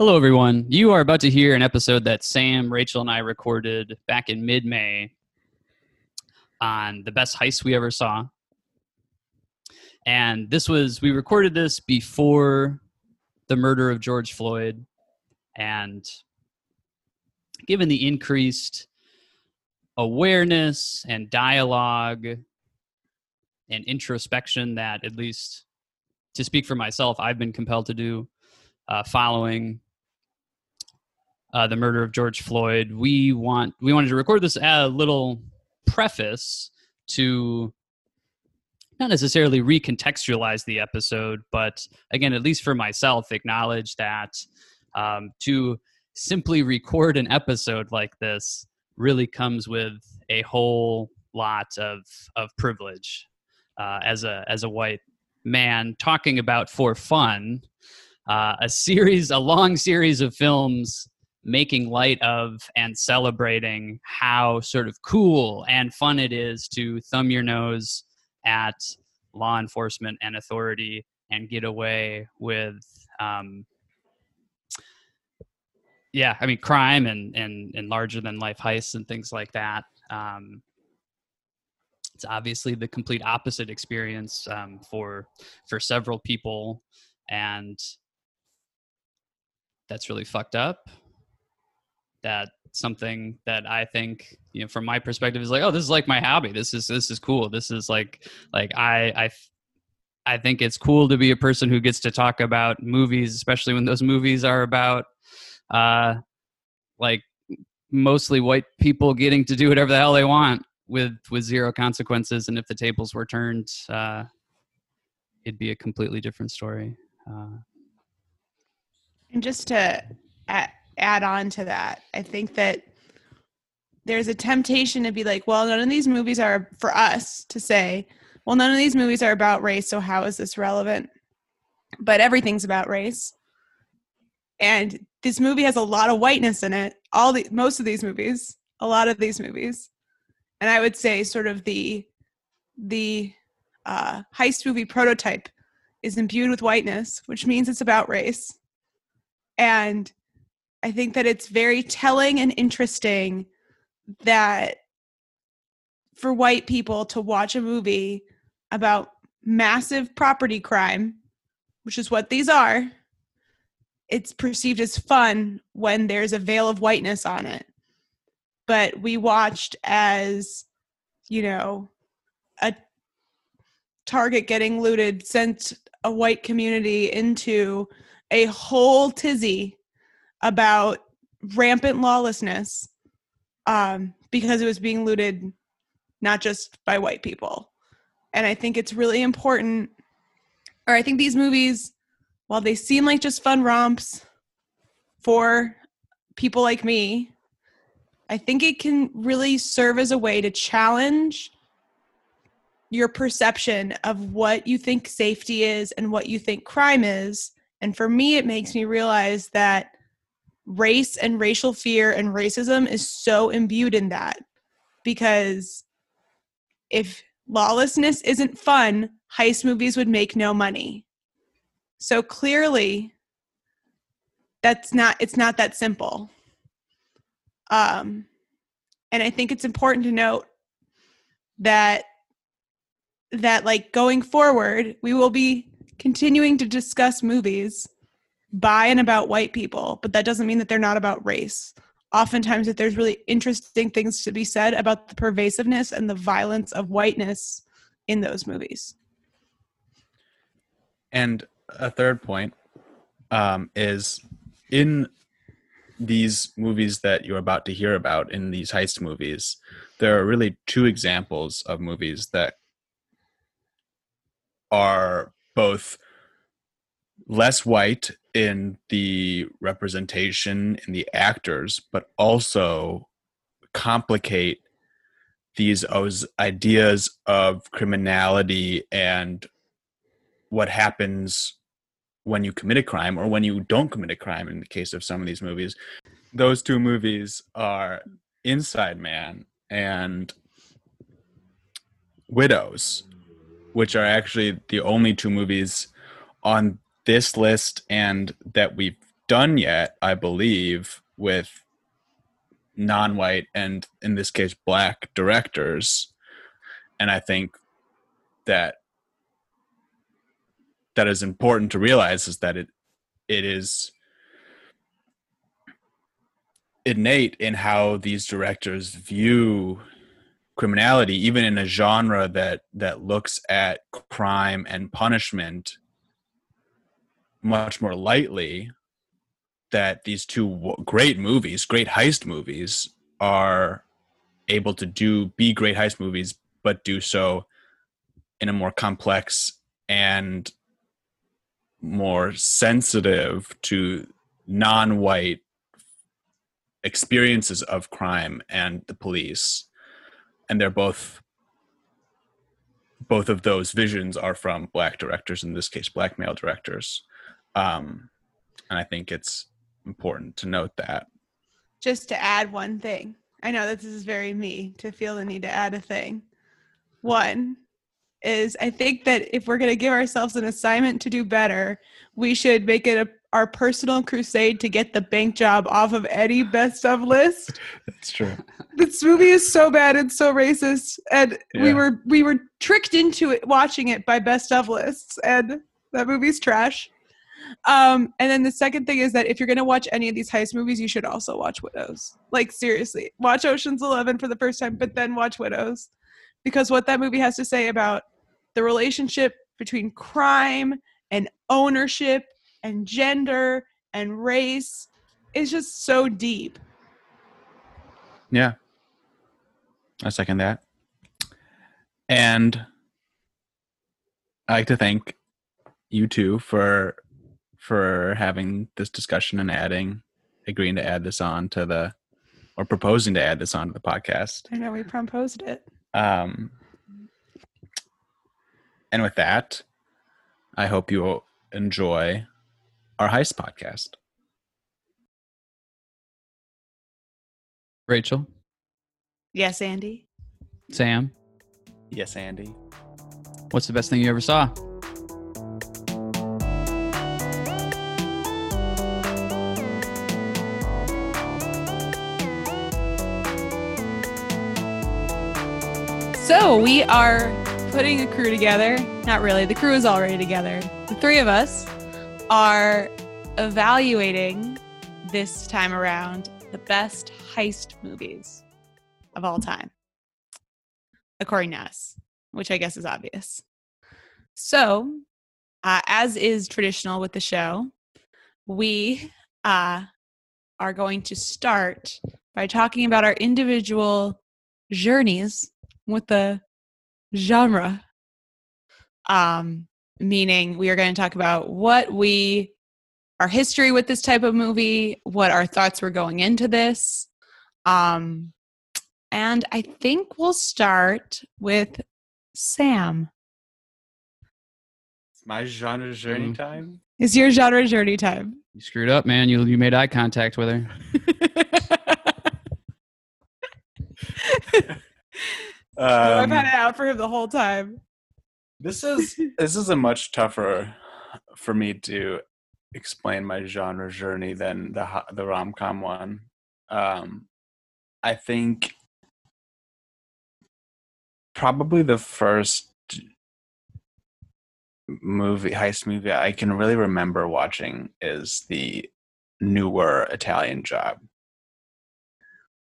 Hello, everyone. You are about to hear an episode that Sam, Rachel, and I recorded back in mid May on the best heist we ever saw. And this was, we recorded this before the murder of George Floyd. And given the increased awareness and dialogue and introspection that, at least to speak for myself, I've been compelled to do uh, following uh, the murder of George Floyd, we want we wanted to record this a little preface to not necessarily recontextualize the episode, but again, at least for myself, acknowledge that um, to simply record an episode like this really comes with a whole lot of of privilege uh, as a as a white man talking about for fun uh, a series a long series of films making light of and celebrating how sort of cool and fun it is to thumb your nose at law enforcement and authority and get away with um, yeah i mean crime and and and larger than life heists and things like that. Um, it's obviously the complete opposite experience um, for for several people and that's really fucked up that something that I think, you know, from my perspective is like, oh, this is like my hobby. This is this is cool. This is like like I I I think it's cool to be a person who gets to talk about movies, especially when those movies are about uh like mostly white people getting to do whatever the hell they want with with zero consequences and if the tables were turned uh it'd be a completely different story uh and just to add, add on to that. I think that there's a temptation to be like, well, none of these movies are for us to say, well, none of these movies are about race, so how is this relevant? But everything's about race. And this movie has a lot of whiteness in it. All the most of these movies, a lot of these movies. And I would say sort of the the uh, heist movie prototype is imbued with whiteness, which means it's about race. And I think that it's very telling and interesting that for white people to watch a movie about massive property crime, which is what these are, it's perceived as fun when there's a veil of whiteness on it. But we watched as, you know, a target getting looted sent a white community into a whole tizzy about rampant lawlessness um, because it was being looted not just by white people. And I think it's really important, or I think these movies, while they seem like just fun romps for people like me, I think it can really serve as a way to challenge your perception of what you think safety is and what you think crime is. And for me, it makes me realize that race and racial fear and racism is so imbued in that because if lawlessness isn't fun, heist movies would make no money. So clearly that's not it's not that simple. Um and I think it's important to note that that like going forward, we will be continuing to discuss movies by and about white people, but that doesn't mean that they're not about race. Oftentimes, that there's really interesting things to be said about the pervasiveness and the violence of whiteness in those movies. And a third point um, is in these movies that you're about to hear about, in these heist movies, there are really two examples of movies that are both less white in the representation in the actors, but also complicate these ideas of criminality and what happens when you commit a crime or when you don't commit a crime in the case of some of these movies. Those two movies are Inside Man and Widows, which are actually the only two movies on this list and that we've done yet, I believe, with non-white and in this case black directors. And I think that that is important to realize is that it it is innate in how these directors view criminality even in a genre that that looks at crime and punishment much more lightly that these two great movies great heist movies are able to do be great heist movies but do so in a more complex and more sensitive to non-white experiences of crime and the police. And they're both both of those visions are from black directors in this case black male directors um, and i think it's important to note that just to add one thing i know that this is very me to feel the need to add a thing one is I think that if we're going to give ourselves an assignment to do better, we should make it a, our personal crusade to get the bank job off of any best of list. That's true. This movie is so bad and so racist, and yeah. we were we were tricked into it watching it by best of lists, and that movie's trash. Um, and then the second thing is that if you're going to watch any of these heist movies, you should also watch Widows. Like seriously, watch Ocean's Eleven for the first time, but then watch Widows because what that movie has to say about the relationship between crime and ownership and gender and race is just so deep. Yeah. I second that. And I like to thank you two for for having this discussion and adding agreeing to add this on to the or proposing to add this on to the podcast. I know we proposed it. Um, and with that, I hope you will enjoy our heist podcast. Rachel. Yes, Andy. Sam. Yes, Andy. What's the best thing you ever saw? We are putting a crew together. Not really, the crew is already together. The three of us are evaluating this time around the best heist movies of all time, according to us, which I guess is obvious. So, uh, as is traditional with the show, we uh, are going to start by talking about our individual journeys with the genre. Um, meaning we are going to talk about what we our history with this type of movie, what our thoughts were going into this. Um, and I think we'll start with Sam. It's my genre journey mm-hmm. time. It's your genre journey time. You screwed up, man. You you made eye contact with her. Um, I've had it out for him the whole time. This is this is a much tougher for me to explain my genre journey than the the rom com one. Um, I think probably the first movie heist movie I can really remember watching is the newer Italian Job.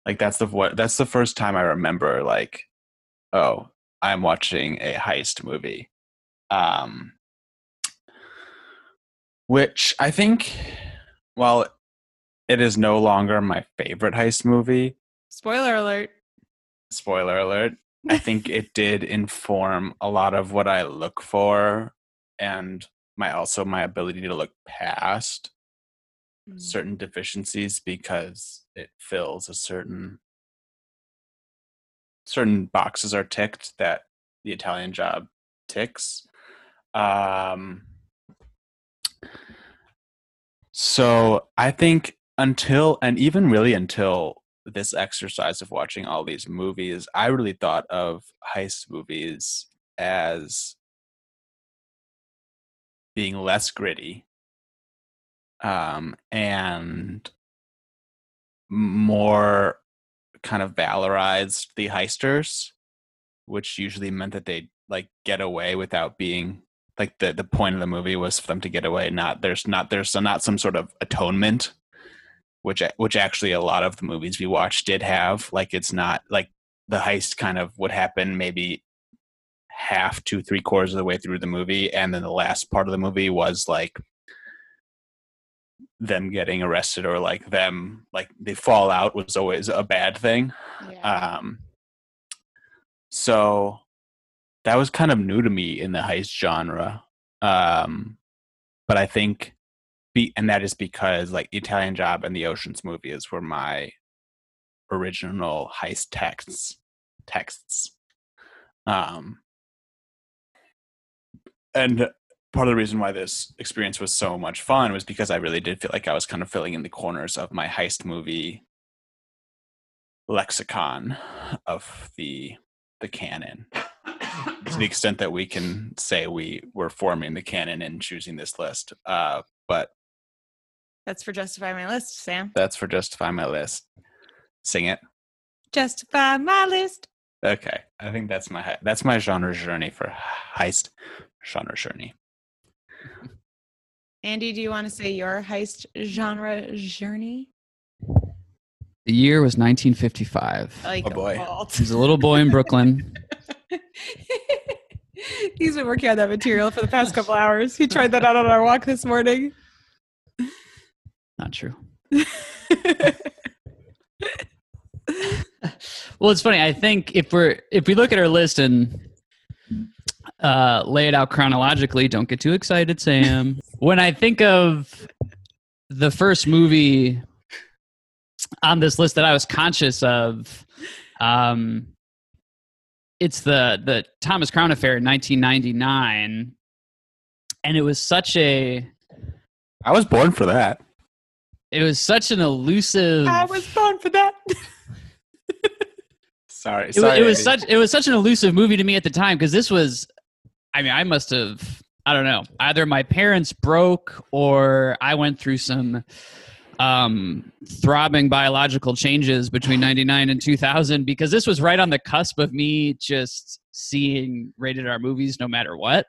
Like that's the what that's the first time I remember like oh, I'm watching a heist movie. Um, which I think, while it is no longer my favorite heist movie. Spoiler alert. Spoiler alert. I think it did inform a lot of what I look for and my also my ability to look past mm. certain deficiencies because it fills a certain certain boxes are ticked that the Italian job ticks. Um, so I think until, and even really until this exercise of watching all these movies, I really thought of heist movies as being less gritty um, and more kind of valorized the heisters, which usually meant that they like get away without being like the the point of the movie was for them to get away. Not there's not there's not some sort of atonement, which which actually a lot of the movies we watched did have. Like it's not like the heist kind of would happen maybe half to three quarters of the way through the movie, and then the last part of the movie was like them getting arrested or like them like the fallout was always a bad thing. Yeah. Um, so that was kind of new to me in the heist genre. Um, but I think, be, and that is because like Italian Job and the Ocean's movies were my original heist texts. Texts. Um, and part of the reason why this experience was so much fun was because I really did feel like I was kind of filling in the corners of my heist movie lexicon of the the canon. To the extent that we can say we were forming the canon and choosing this list uh, but That's for justify my list, Sam. that's for justify my list. Sing it. Justify my list. okay. I think that's my that's my genre journey for heist genre journey Andy, do you want to say your heist genre journey? The year was 1955. Like Oh, boy. vault. He a little boy in Brooklyn. He's been working on that material for the past couple hours. He tried that out on our walk this morning. Not true. Well, it's funny. I think if we're if we look at our list and uh, lay it out chronologically, don't get too excited, Sam. when I think of the first movie on this list that I was conscious of, um, it's the the Thomas Crown Affair in 1999, and it was such a i was born for that it was such an elusive. I was born for that. sorry, it, sorry it was such it was such an elusive movie to me at the time because this was i mean i must have i don't know either my parents broke or i went through some um throbbing biological changes between 99 and 2000 because this was right on the cusp of me just seeing rated r movies no matter what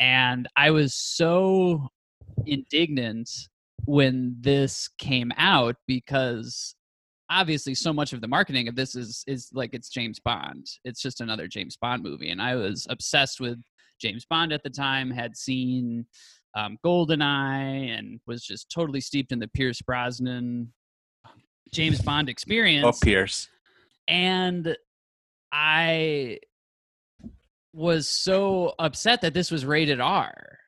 and i was so indignant when this came out because obviously so much of the marketing of this is is like it's James Bond. It's just another James Bond movie, and I was obsessed with James Bond at the time. Had seen um, Goldeneye and was just totally steeped in the Pierce Brosnan James Bond experience. oh pierce and I was so upset that this was rated R.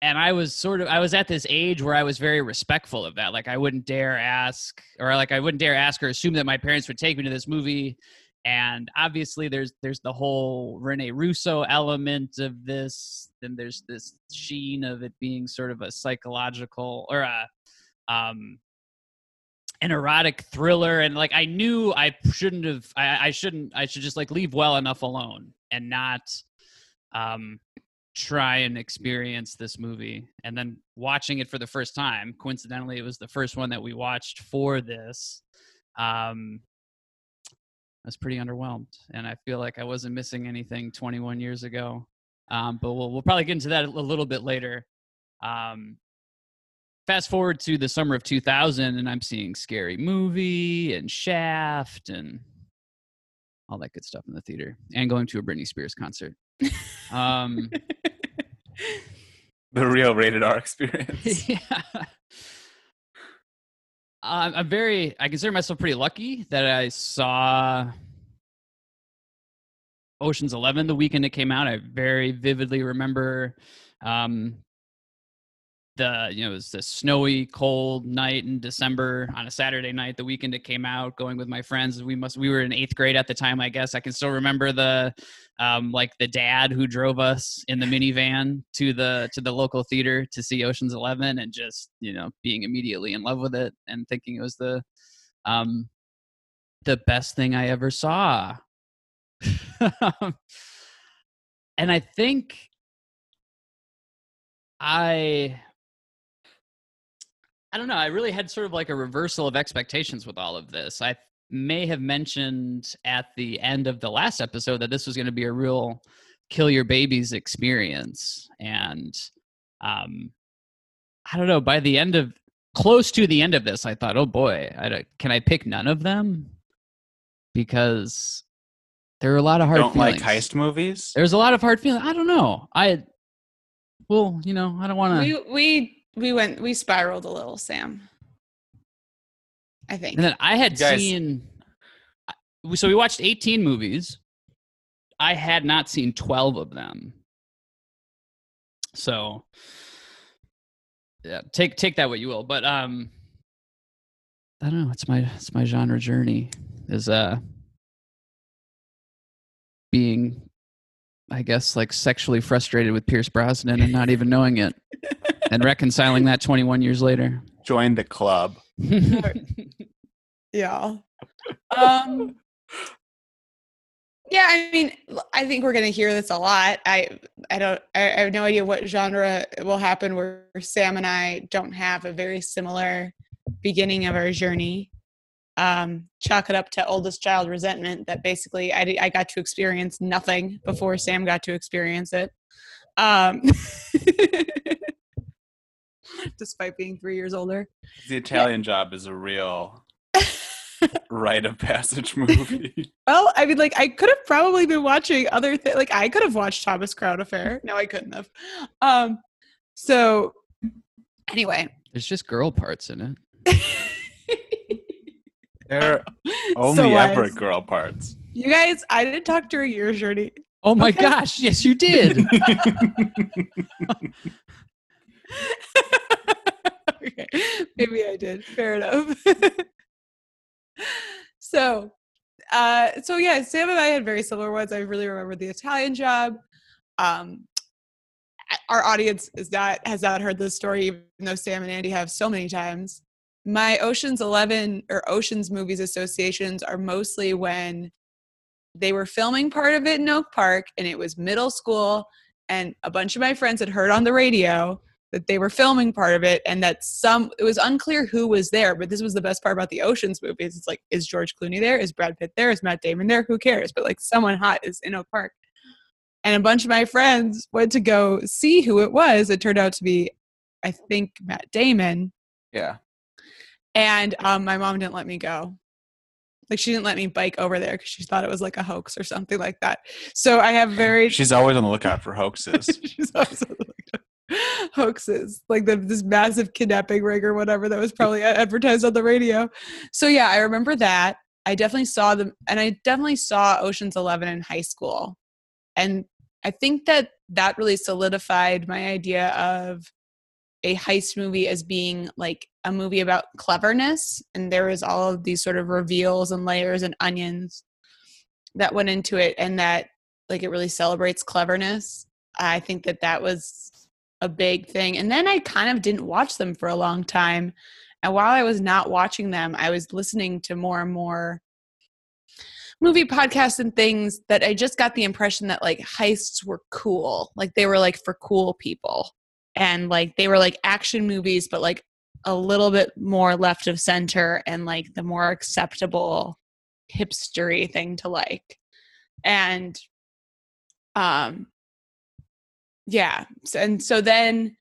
And I was sort of I was at this age where I was very respectful of that. Like I wouldn't dare ask or like I wouldn't dare ask or assume that my parents would take me to this movie. And obviously there's there's the whole Rene Russo element of this. Then there's this sheen of it being sort of a psychological or a um an erotic thriller. And like i knew i shouldn't have I, I shouldn't i should just like leave well enough alone and not um try and experience this movie. And then watching it for the first time coincidentally it was the first one that we watched for this. Um i was pretty underwhelmed and i feel like i wasn't missing anything 21 years ago um but we'll, we'll probably get into that a little bit later. Um fast forward to the summer of 2000 and i'm seeing scary movie and shaft and all that good stuff in the theater and going to a britney spears concert. Um the real rated r experience. Yeah I'm very i consider myself pretty lucky that i saw oceans 11 the weekend it came out. I very vividly remember um the you know it was the snowy cold night in december on a saturday night the weekend it came out going with my friends. We must we were in eighth grade at the time i guess. I can still remember the um like the dad who drove us in the minivan to the to the local theater to see oceans 11 and just you know being immediately in love with it and thinking it was the um the best thing i ever saw. And i think i I don't know. I really had sort of like a reversal of expectations with all of this. I may have mentioned at the end of the last episode that this was going to be a real kill your babies experience. And um, I don't know, by the end of close to the end of this, I thought, oh boy, I don't- can I pick none of them? Because there are a lot of hard Don't feelings. like heist movies? There's a lot of hard feelings. I don't know. I, well, you know, I don't want to. We we we went we spiraled a little, Sam. I think. And then I had guys- seen. So we watched 18 movies. I had not seen 12 of them. So, yeah, take take that what you will. But um, I don't know. It's my it's my genre journey is uh being, I guess, like sexually frustrated with Pierce Brosnan and not even knowing it, and reconciling that 21 years later. Join the club. Yeah. Um Yeah, I mean, I think we're going to hear this a lot. I I don't I, I have no idea what genre will happen where Sam and I don't have a very similar beginning of our journey. Um chalk it up to oldest child resentment that basically I I got to experience nothing before Sam got to experience it. Um despite being 3 years older. The Italian Job is a real rite of passage movie. Well, I mean, like I could have probably been watching other things. Like I could have watched Thomas Crown Affair. No, I couldn't have. Um, so anyway, There's just girl parts in it. They're only So ever wise. girl parts. you guys, I didn't talk during your journey. Oh my Okay. gosh! Yes, you did. okay, maybe I did. Fair enough. so, uh, so yeah, Sam and I had very similar ones. I really remember the Italian job. Um, our audience is not has not heard this story, even though Sam and Andy have so many times. My Ocean's Eleven or Ocean's Movies associations are mostly when they were filming part of it in Oak Park, and it was middle school, and a bunch of my friends had heard on the radio that they were filming part of it and that some it was unclear who was there but this was the best part about the oceans movies. It's like is george clooney there? Is brad pitt there? Is matt damon there? Who cares? But like someone hot is in oak park. And a bunch of my friends went to go see who it was. It turned out to be i think matt damon. Yeah. and um, my mom didn't let me go. Like she didn't let me bike over there because she thought it was like a hoax or something like that. So i have very She's always on the lookout for hoaxes. She's also like hoaxes, like the, this massive kidnapping ring or whatever that was probably advertised on the radio. So yeah, I remember that. I definitely saw them, and I definitely saw Ocean's Eleven in high school, and I think that that really solidified my idea of a heist movie as being like a movie about cleverness, and there was all of these sort of reveals and layers and onions that went into it, and that like it really celebrates cleverness. I think that that was a big thing. And then I kind of didn't watch them for a long time. And while I was not watching them, I was listening to more and more movie podcasts and things that I just got the impression that like heists were cool. Like they were like for cool people. And like they were like action movies, but like a little bit more left of center and like the more acceptable hipstery thing to like. And um yeah and so then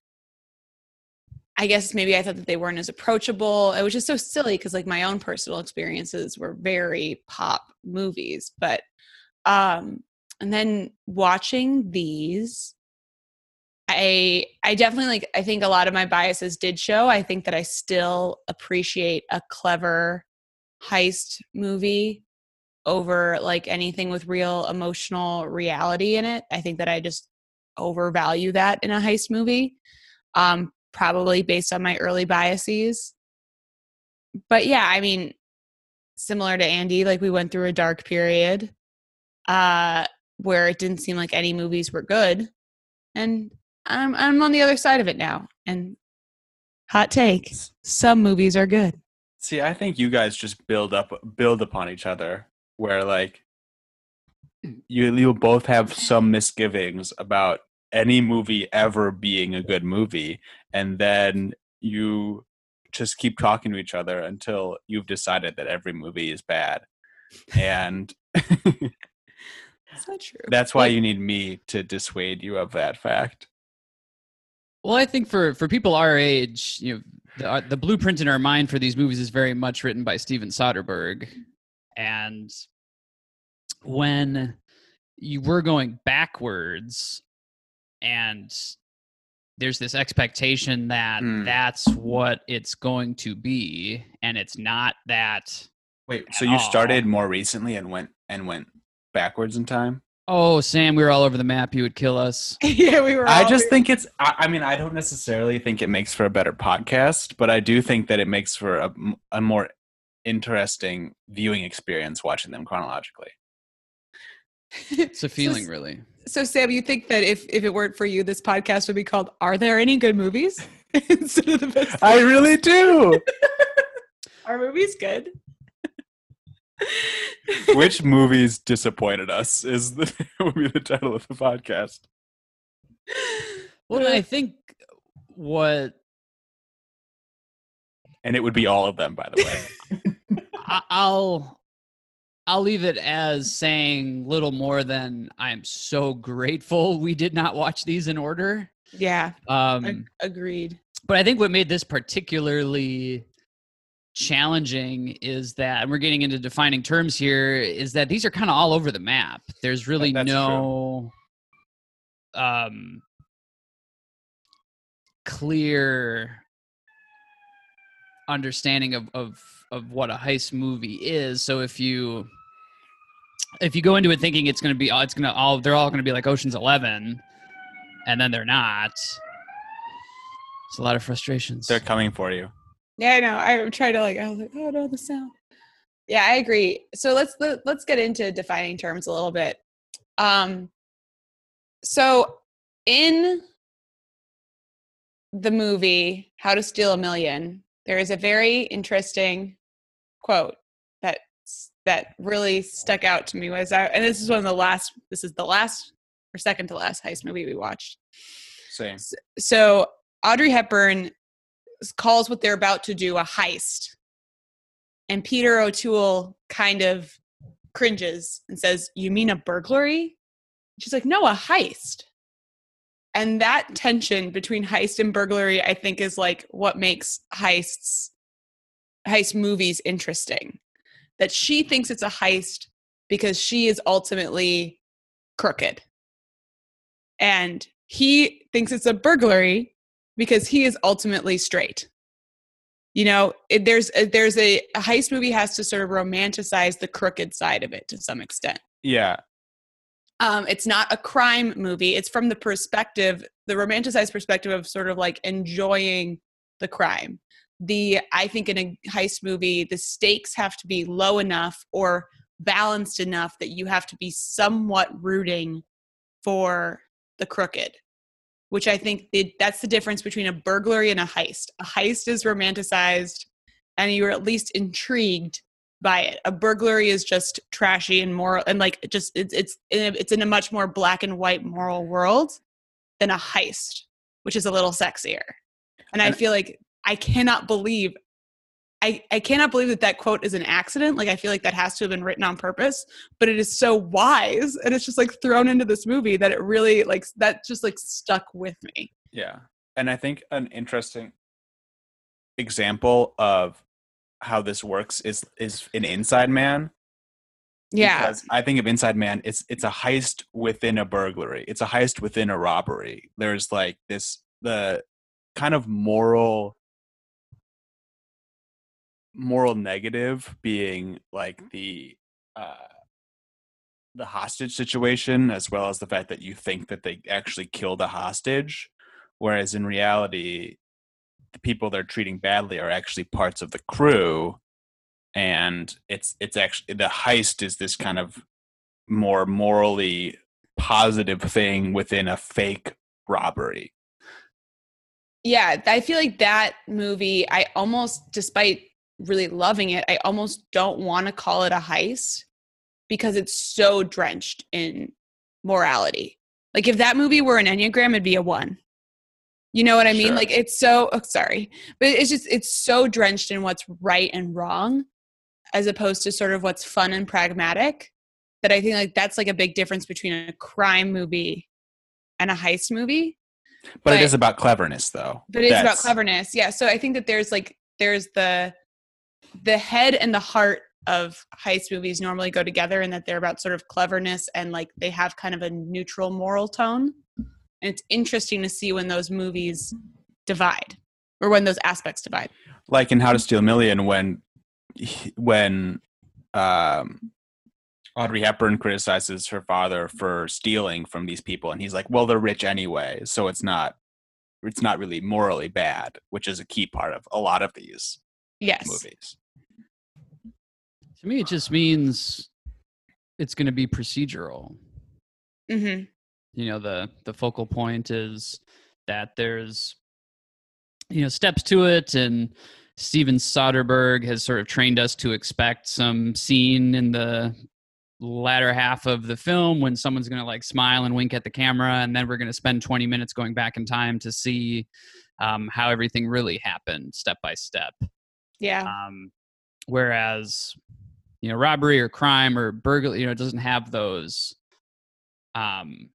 i guess maybe i thought that they weren't as approachable. It was just so silly because like my own personal experiences were very pop movies but um and then watching these i i definitely like i think a lot of my biases did show. I think that i still appreciate a clever heist movie over like anything with real emotional reality in it. I think that i just overvalue that in a heist movie um probably based on my early biases. But yeah i mean similar to andy like we went through a dark period uh where it didn't seem like any movies were good and i'm i'm on the other side of it now and hot take some movies are good. See, I think you guys just build up build upon each other where like you you both have some misgivings about any movie ever being a good movie and then you just keep talking to each other until you've decided that every movie is bad. And It's not true. that's why you need me to dissuade you of that fact. Well, I think for for people our age, you know, the, uh, the blueprint in our mind for these movies is very much written by Steven Soderbergh, and when you were going backwards, and there's this expectation that Hmm. that's what it's going to be, and it's not that. Wait, so you all. started more recently and went and went backwards in time? Oh, Sam, we were all over the map. You would kill us. yeah, we were. I all- just think it's. I, I mean, I don't necessarily think it makes for a better podcast, but I do think that it makes for a, a more interesting viewing experience watching them chronologically. It's a feeling, s- really. So Sam, you think that if if it weren't for you, this podcast would be called "Are There Any Good Movies?" instead of the best. I really do. Are movies good? Which movies disappointed us is the would be the title of the podcast. Well, I think what And it would be all of them, by the way. I- I'll I'll leave it as saying little more than I'm so grateful we did not watch these in order. yeah, Um, ag- agreed. but I think what made this particularly challenging is that, and we're getting into defining terms here, is that these are kind of all over the map. There's really that's no um, clear understanding of, of of what a heist movie is. So if you if you go into it thinking it's going to be oh, it's going to all they're all going to be like Ocean's 11 and then they're not. It's a lot of frustrations. They're coming for you. Yeah, I know. I tried to like. I was like, oh no, the sound. Yeah, I agree. So let's let, let's get into defining terms a little bit. Um, so in the movie How to Steal a Million, there is a very interesting quote that that really stuck out to me. Was I, and this is one of the last. This is the last or second to last heist movie we watched Same. so Audrey Hepburn calls what they're about to do a heist. And Peter O'Toole kind of cringes and says, You mean a burglary? She's like, No, a heist. And that tension between heist and burglary, I think, is like what makes heists, heist movies interesting. That she thinks it's a heist because she is ultimately crooked. And he thinks it's a burglary because he is ultimately straight. You know, it, there's a, there's a, a heist movie has to sort of romanticize the crooked side of it to some extent. Yeah. Um, it's not a crime movie. It's from the perspective, the romanticized perspective of sort of like enjoying the crime. The I think in a heist movie, the stakes have to be low enough or balanced enough that you have to be somewhat rooting for the crooked which I think that's the difference between a burglary and a heist. A heist is romanticized and you're at least intrigued by it. A burglary is just trashy and moral and like just it's it's in a, it's in a much more black and white moral world than a heist, which is a little sexier. And I feel like I cannot believe I, I cannot believe that that quote is an accident. Like I feel like that has to have been written on purpose, but it is so wise and it's just like thrown into this movie that it really like that just like stuck with me. Yeah. And I think an interesting example of how this works is is an inside man. Yeah. Because I think of Inside Man, it's it's a heist within a burglary. It's a heist within a robbery. There's like this the kind of moral moral negative being like the uh the hostage situation as well as the fact that you think that they actually killed a hostage whereas in reality the people they're treating badly are actually parts of the crew and it's it's actually the heist is this kind of more morally positive thing within a fake robbery. Yeah, I feel like that movie, I almost, despite really loving it, I almost don't want to call it a heist because it's so drenched in morality. Like if that movie were an Enneagram, it'd be a one. You know what I mean? Sure. Like it's so oh, sorry, but it's just it's so drenched in what's right and wrong, as opposed to sort of what's fun and pragmatic. That I think like that's like a big difference between a crime movie and a heist movie. But, But- it is about cleverness, though. But it's about cleverness. Yeah. So I think that there's like there's the the head and the heart of heist movies normally go together and that they're about sort of cleverness and like they have kind of a neutral moral tone. And it's interesting to see when those movies divide or when those aspects divide. Like in How to Steal a Million, when when um, Audrey Hepburn criticizes her father for stealing from these people, and he's like, "Well, they're rich anyway, so it's not." It's not really morally bad, which is a key part of a lot of these Yes. movies. To me, it just means it's going to be procedural. hmm you know the the focal point is that there's you know steps to it and steven soderbergh has sort of trained us to expect some scene in the latter half of the film when someone's going to like smile and wink at the camera and then we're going to spend 20 minutes going back in time to see um, how everything really happened step by step Yeah. um, whereas, you know, robbery or crime or burglary, you know, it doesn't have those um,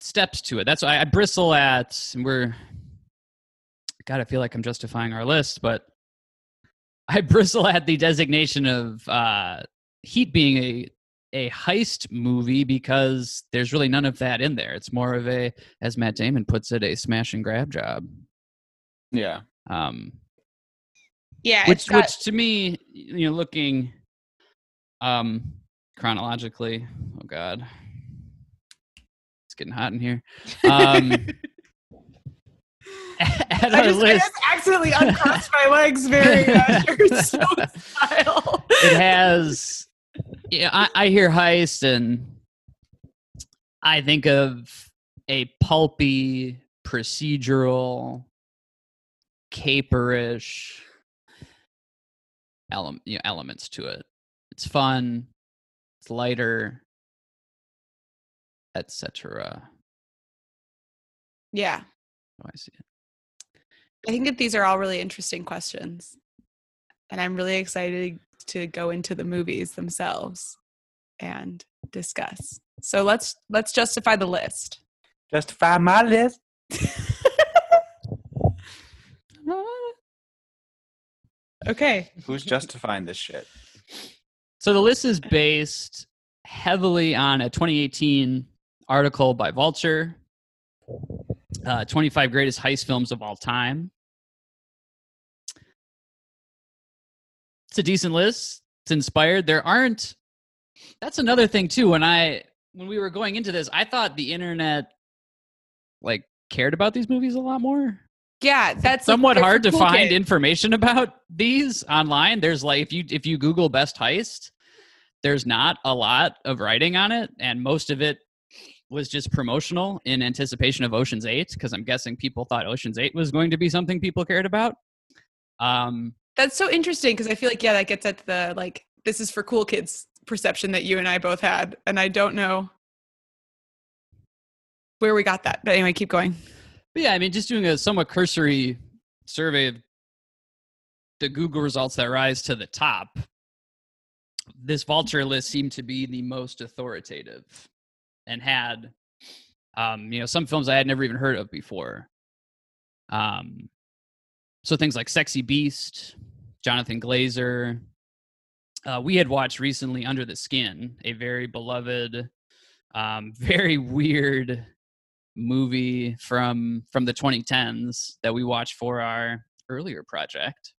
steps to it. That's why I bristle at, and we're, God, I feel like I'm justifying our list, but I bristle at the designation of uh, Heat being a a heist movie because there's really none of that in there. It's more of a, as Matt Damon puts it, a smash and grab job. Yeah, Um, yeah. which got- which to me you know looking um chronologically oh god it's getting hot in here um at I just, I just accidentally uncrossed my legs very uh, style. it has yeah I, I hear heist and i think of a pulpy procedural caperish element you know, elements to it it's fun it's lighter etc Yeah. oh i see it I think that these are all really interesting questions. And I'm really excited to go into the movies themselves and discuss. So let's let's justify the list. justify my list. Okay. Who's justifying this shit? So the list is based heavily on a 2018 article by Vulture, uh, 25 greatest heist films of all time. It's a decent list. It's inspired. There aren't. That's another thing too. When I when we were going into this, I thought the internet like cared about these movies a lot more Yeah, that's somewhat they're hard to find information about these online there's like if you if you google best heist there's not a lot of writing on it and most of it was just promotional in anticipation of oceans 8 because i'm guessing people thought oceans 8 was going to be something people cared about um That's so interesting because I feel like yeah, that gets at the like this is for cool kids perception that you and I both had, and I don't know where we got that. But anyway, keep going. But yeah, I mean, just doing a somewhat cursory survey of the Google results that rise to the top, this Vulture list seemed to be the most authoritative and had, um, you know, some films I had never even heard of before. Um, so things like Sexy Beast, Jonathan Glazer. Uh, we had watched recently Under the Skin, a very beloved, um, very weird movie from from the 2010s that we watched for our earlier project.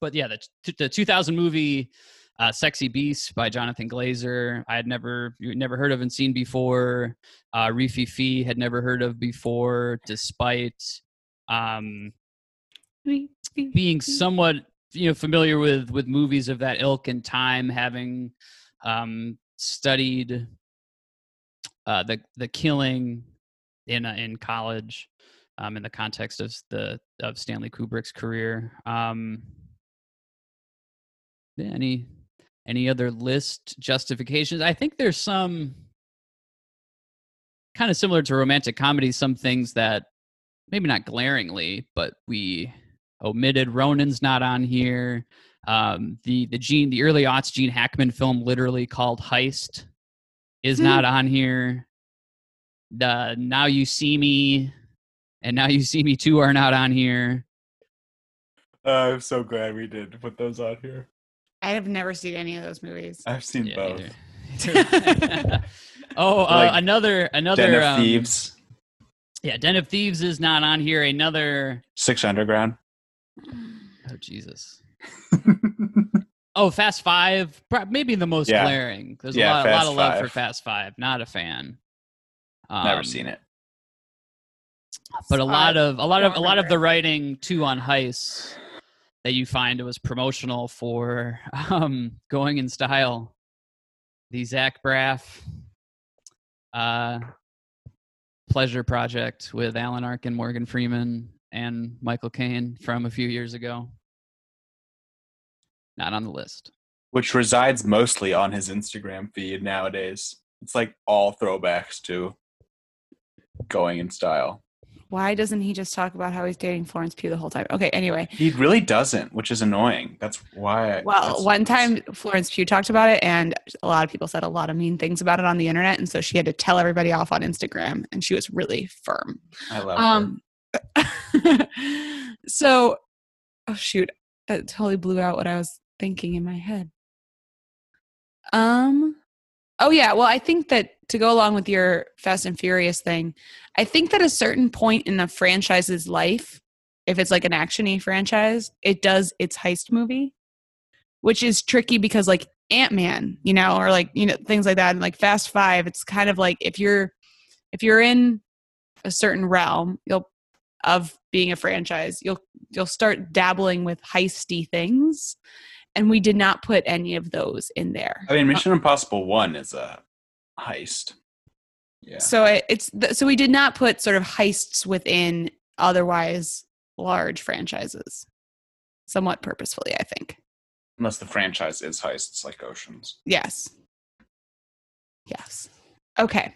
But yeah, the the 2000 movie uh, "Sexy Beast" by Jonathan Glazer, I had never never heard of and seen before. Uh, Rififi had never heard of before, despite um, being somewhat you know familiar with with movies of that ilk and time, having um, studied uh, the the killing in uh, in college um, in the context of the of Stanley Kubrick's career. Um, any any other list justifications? I think there's some kind of similar to romantic comedy, some things that maybe not glaringly, but we omitted. Ronin's not on here. Um, the the Gene the early aughts Gene Hackman film, literally called Heist, is Hmm. not on here. The Now You See Me and Now You See Me Too are not on here. I'm so glad we did put those on here. I have never seen any of those movies. I've seen Yeah, both. neither. oh, uh, Like another another Den of um, Thieves, Yeah, Den of Thieves is not on here. Another Six Underground. oh Jesus. Oh, Fast Five, maybe the most Yeah. glaring. There's Yeah, a lot, a lot of love for Fast Five. Not a fan. Never Um, seen it. but a lot of a lot of a lot of the writing too on Heist that you find it was promotional for um, going in style. The Zach Braff uh, pleasure project with Alan Arkin, Morgan Freeman, and Michael Caine from a few years ago. Not on the list. Which resides mostly on his Instagram feed nowadays. It's like all throwbacks to going in style. Why doesn't he just talk about how he's dating Florence Pugh the whole time? Okay, anyway. He really doesn't, which is annoying. That's why. I- Well, that's- one time Florence Pugh talked about it, and a lot of people said a lot of mean things about it on the internet, and so she had to tell everybody off on Instagram, and she was really firm. I love her. Um, so, oh shoot, that totally blew out what I was thinking in my head. Um, oh yeah, well, I think that to go along with your Fast and Furious thing, I think that a certain point in a franchise's life, if it's like an actiony franchise, it does its heist movie, which is tricky because like Ant Man, you know, or like you know things like that, and like Fast Five, it's kind of like if you're if you're in a certain realm, you'll of being a franchise, you'll you'll start dabbling with heisty things, and we did not put any of those in there. I mean, Mission Impossible One is a heist. Yeah. So it, it's th- so we did not put sort of heists within otherwise large franchises, somewhat purposefully, I think. Unless the franchise is heists like Oceans. Yes. Yes. Okay.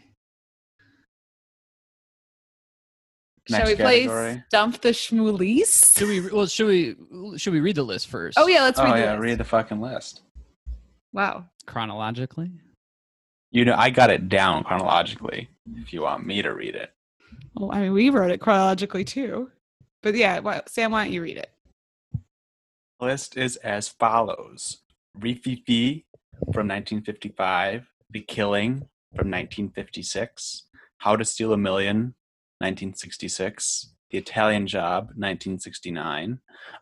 Shall Next we play category. Stump the Schmoolies? Should we? Well, should we? Should we read the list first? Oh yeah, let's oh read the yeah, list. read the fucking list. Wow. chronologically. You know, I got it down chronologically. If you want me to read it, Well, I mean, we wrote it chronologically too. But yeah, why, Sam, why don't you read it? list is as follows: Rififi from 1955, The Killing from 1956, How to Steal a Million 1966, The Italian Job 1969,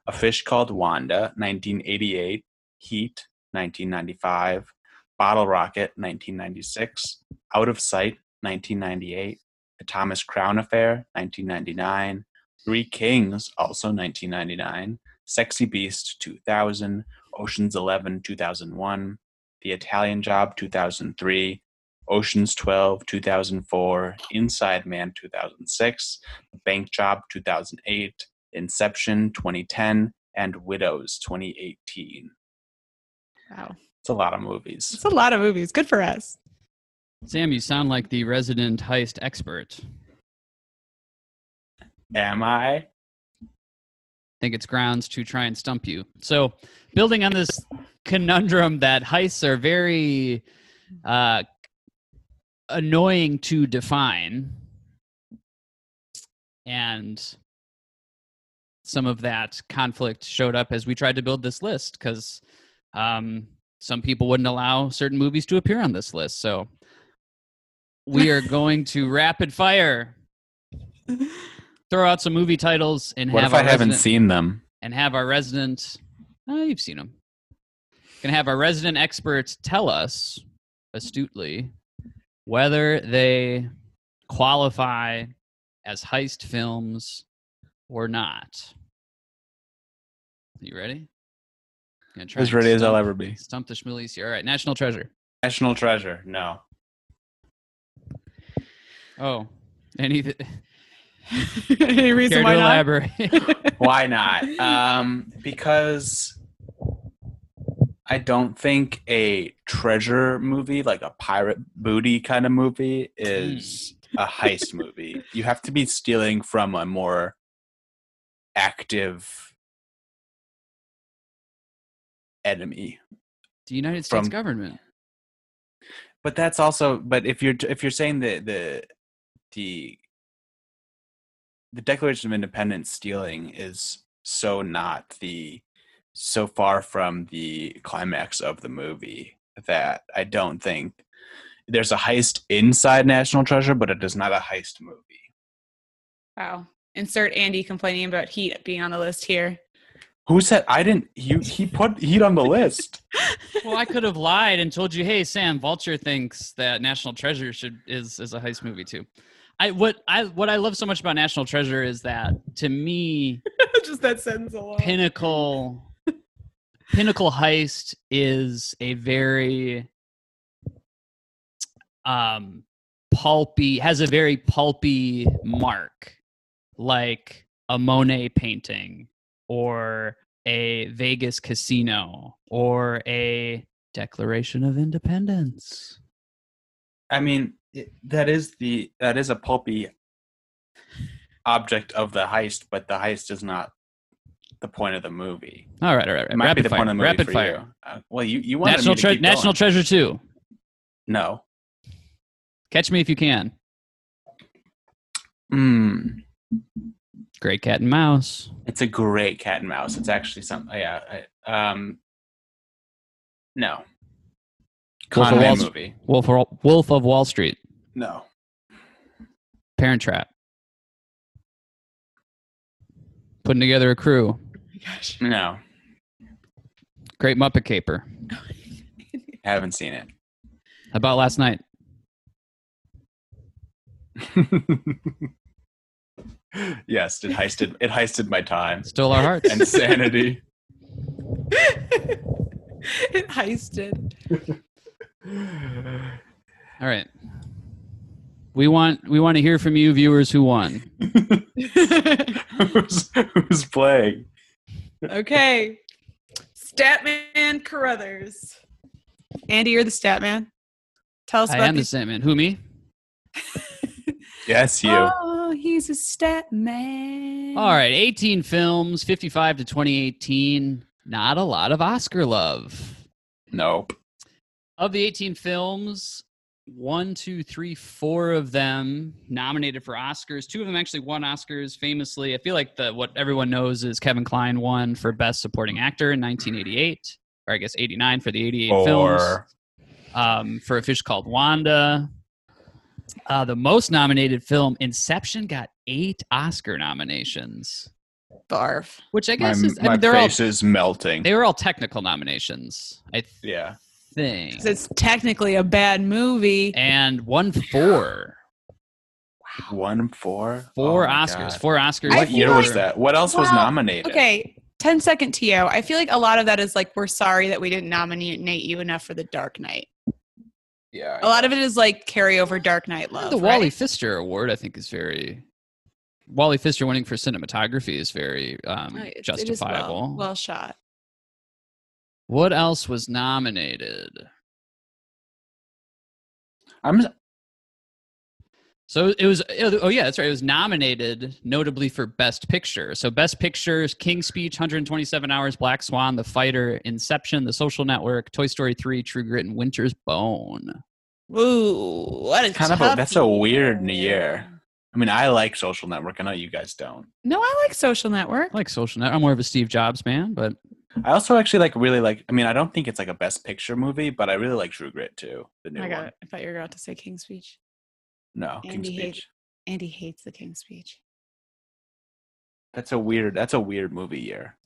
A Fish Called Wanda 1988, Heat 1995, Bottle Rocket 1996, Out of Sight 1998, The Thomas Crown Affair 1999, Three Kings also 1999, Sexy Beast 2000, Ocean's 11 2001, The Italian Job 2003, Ocean's 12 2004, Inside Man 2006, Bank Job 2008, Inception 2010, and Widows 2018. Wow. It's a lot of movies. It's a lot of movies. Good for us. Sam, you sound like the resident heist expert. Am I? think it's grounds to try and stump you. So, building on this conundrum that heists are very uh, annoying to define, and some of that conflict showed up as we tried to build this list because um, some people wouldn't allow certain movies to appear on this list. So, we are going to rapid fire throw out some movie titles and What have if I haven't seen them? and have our resident oh you've seen them gonna have our resident experts tell us astutely whether they qualify as heist films or not you ready try As and ready as I'll ever be. stump the schmoolies here all right national treasure National Treasure. No. oh any Any reason why not? elaborate Why not? Um, because I don't think a treasure movie, like a pirate booty kind of movie, is a hmm. heist movie. You have to be stealing from a more active enemy. The United States From- government. But that's also but if you're if you're saying the the the the Declaration of Independence stealing is so not the so far from the climax of the movie that I don't think there's a heist inside National Treasure, but it is not a heist movie. Wow. Insert Andy complaining about Heat being on the list here. Who said I didn't? He he put Heat on the list. Well, I could have lied and told you, "Hey, Sam, Vulture thinks that National Treasure should is is a heist movie too." I what I what I love so much about National Treasure is that to me, Just that sentence alone. Pinnacle Pinnacle Heist is a very um pulpy has a very pulpy mark like a Monet painting or a Vegas casino or a Declaration of Independence. I mean, it, that is the that is a pulpy object of the heist, but the heist is not the point of the movie. All right, all right, all It right. might Rapid be the fire. point of the movie Rapid for fire. you. Uh, well, you you want National, me to tre- keep National going. Treasure 2. No. Catch me if you can. Mm, Great Cat and Mouse. it's a great cat and mouse. It's actually some. Yeah. I, um. No. Wolf of Wall movie. Wolf, of- Wolf of Wall Street. No. Parent Trap. Putting together a crew. Gosh. No. Great Muppet Caper. I Haven't seen it. How about last night? yes, it heisted. It heisted my time Stole our hearts. and sanity. it heisted. All right. We want we want to hear from you viewers who won. who's, who's playing? Okay. Statman Carruthers. Andy, you're the Statman. Tell us I about am the these. same man. Who me? Yes, you. Oh, he's a Statman. All right, 18 films, 55 to 2018. Not a lot of Oscar love. Nope. Of the 18 films, one, two, three, four of them nominated for Oscars. Two of them actually won Oscars famously. I feel like the what everyone knows is Kevin Kline won for Best Supporting Actor in 1988, or I guess 89 for the 88 films. Um, for a fish called Wanda. Uh, the most nominated film, Inception, got eight Oscar nominations, Barf. which I my, guess is I my mean, they're all face is melting. they were all technical nominations. I yeah. Think, 'Cause It's technically a bad movie. and one four. One four. Four Oh Oscars. God. Four Oscars. What feel year was that? What else was nominated? Okay, 10 second TO. I feel like a lot of that is like, we're sorry that we didn't nominate you enough for The Dark Knight. Yeah. A lot of it is like carryover Dark Knight love. the Wally right? Pfister Award, I think, is very. Wally Pfister winning for cinematography is very um, Right, it's- it is well- justifiable. well shot. What else was nominated? I'm So it was. Oh, oh yeah, that's right. It was nominated notably for Best Picture. So Best Pictures: King's Speech, 127 Hours, Black Swan, The Fighter, Inception, The Social Network, Toy Story 3, True Grit, and Winter's Bone. Ooh, what a kind of a, that's a weird year. I mean, I like Social Network. I know you guys don't. No, I like Social Network. I like Social Network. I'm more of a Steve Jobs man, but I also actually like really like. I mean, I don't think it's like a Best Picture movie, but I really like True Grit too. The new I got one. I thought you were about to say King's Speech. No, King's Andy hates- Speech. Andy hates the King's Speech. That's a weird. That's a weird movie year.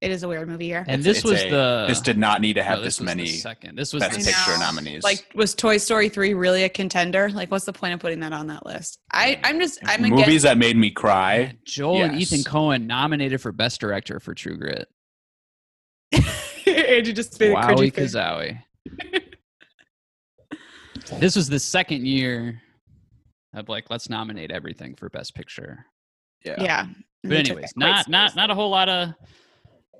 It is a weird movie year. and It's- this it's was a- the. This did not need to no, have this this many second. This was Best the Picture nominees. Like, was Toy Story 3 really a contender? Like, what's the point of putting that on that list? I, I'm just, I'm movies against. that made me cry. Joel and Ethan Coen nominated for Best Director for True Grit. Andy just made a cringy Wowie face. Kazowie. this was the second year of like let's nominate everything for Best Picture. Yeah. Yeah. But anyways, not not not a whole lot of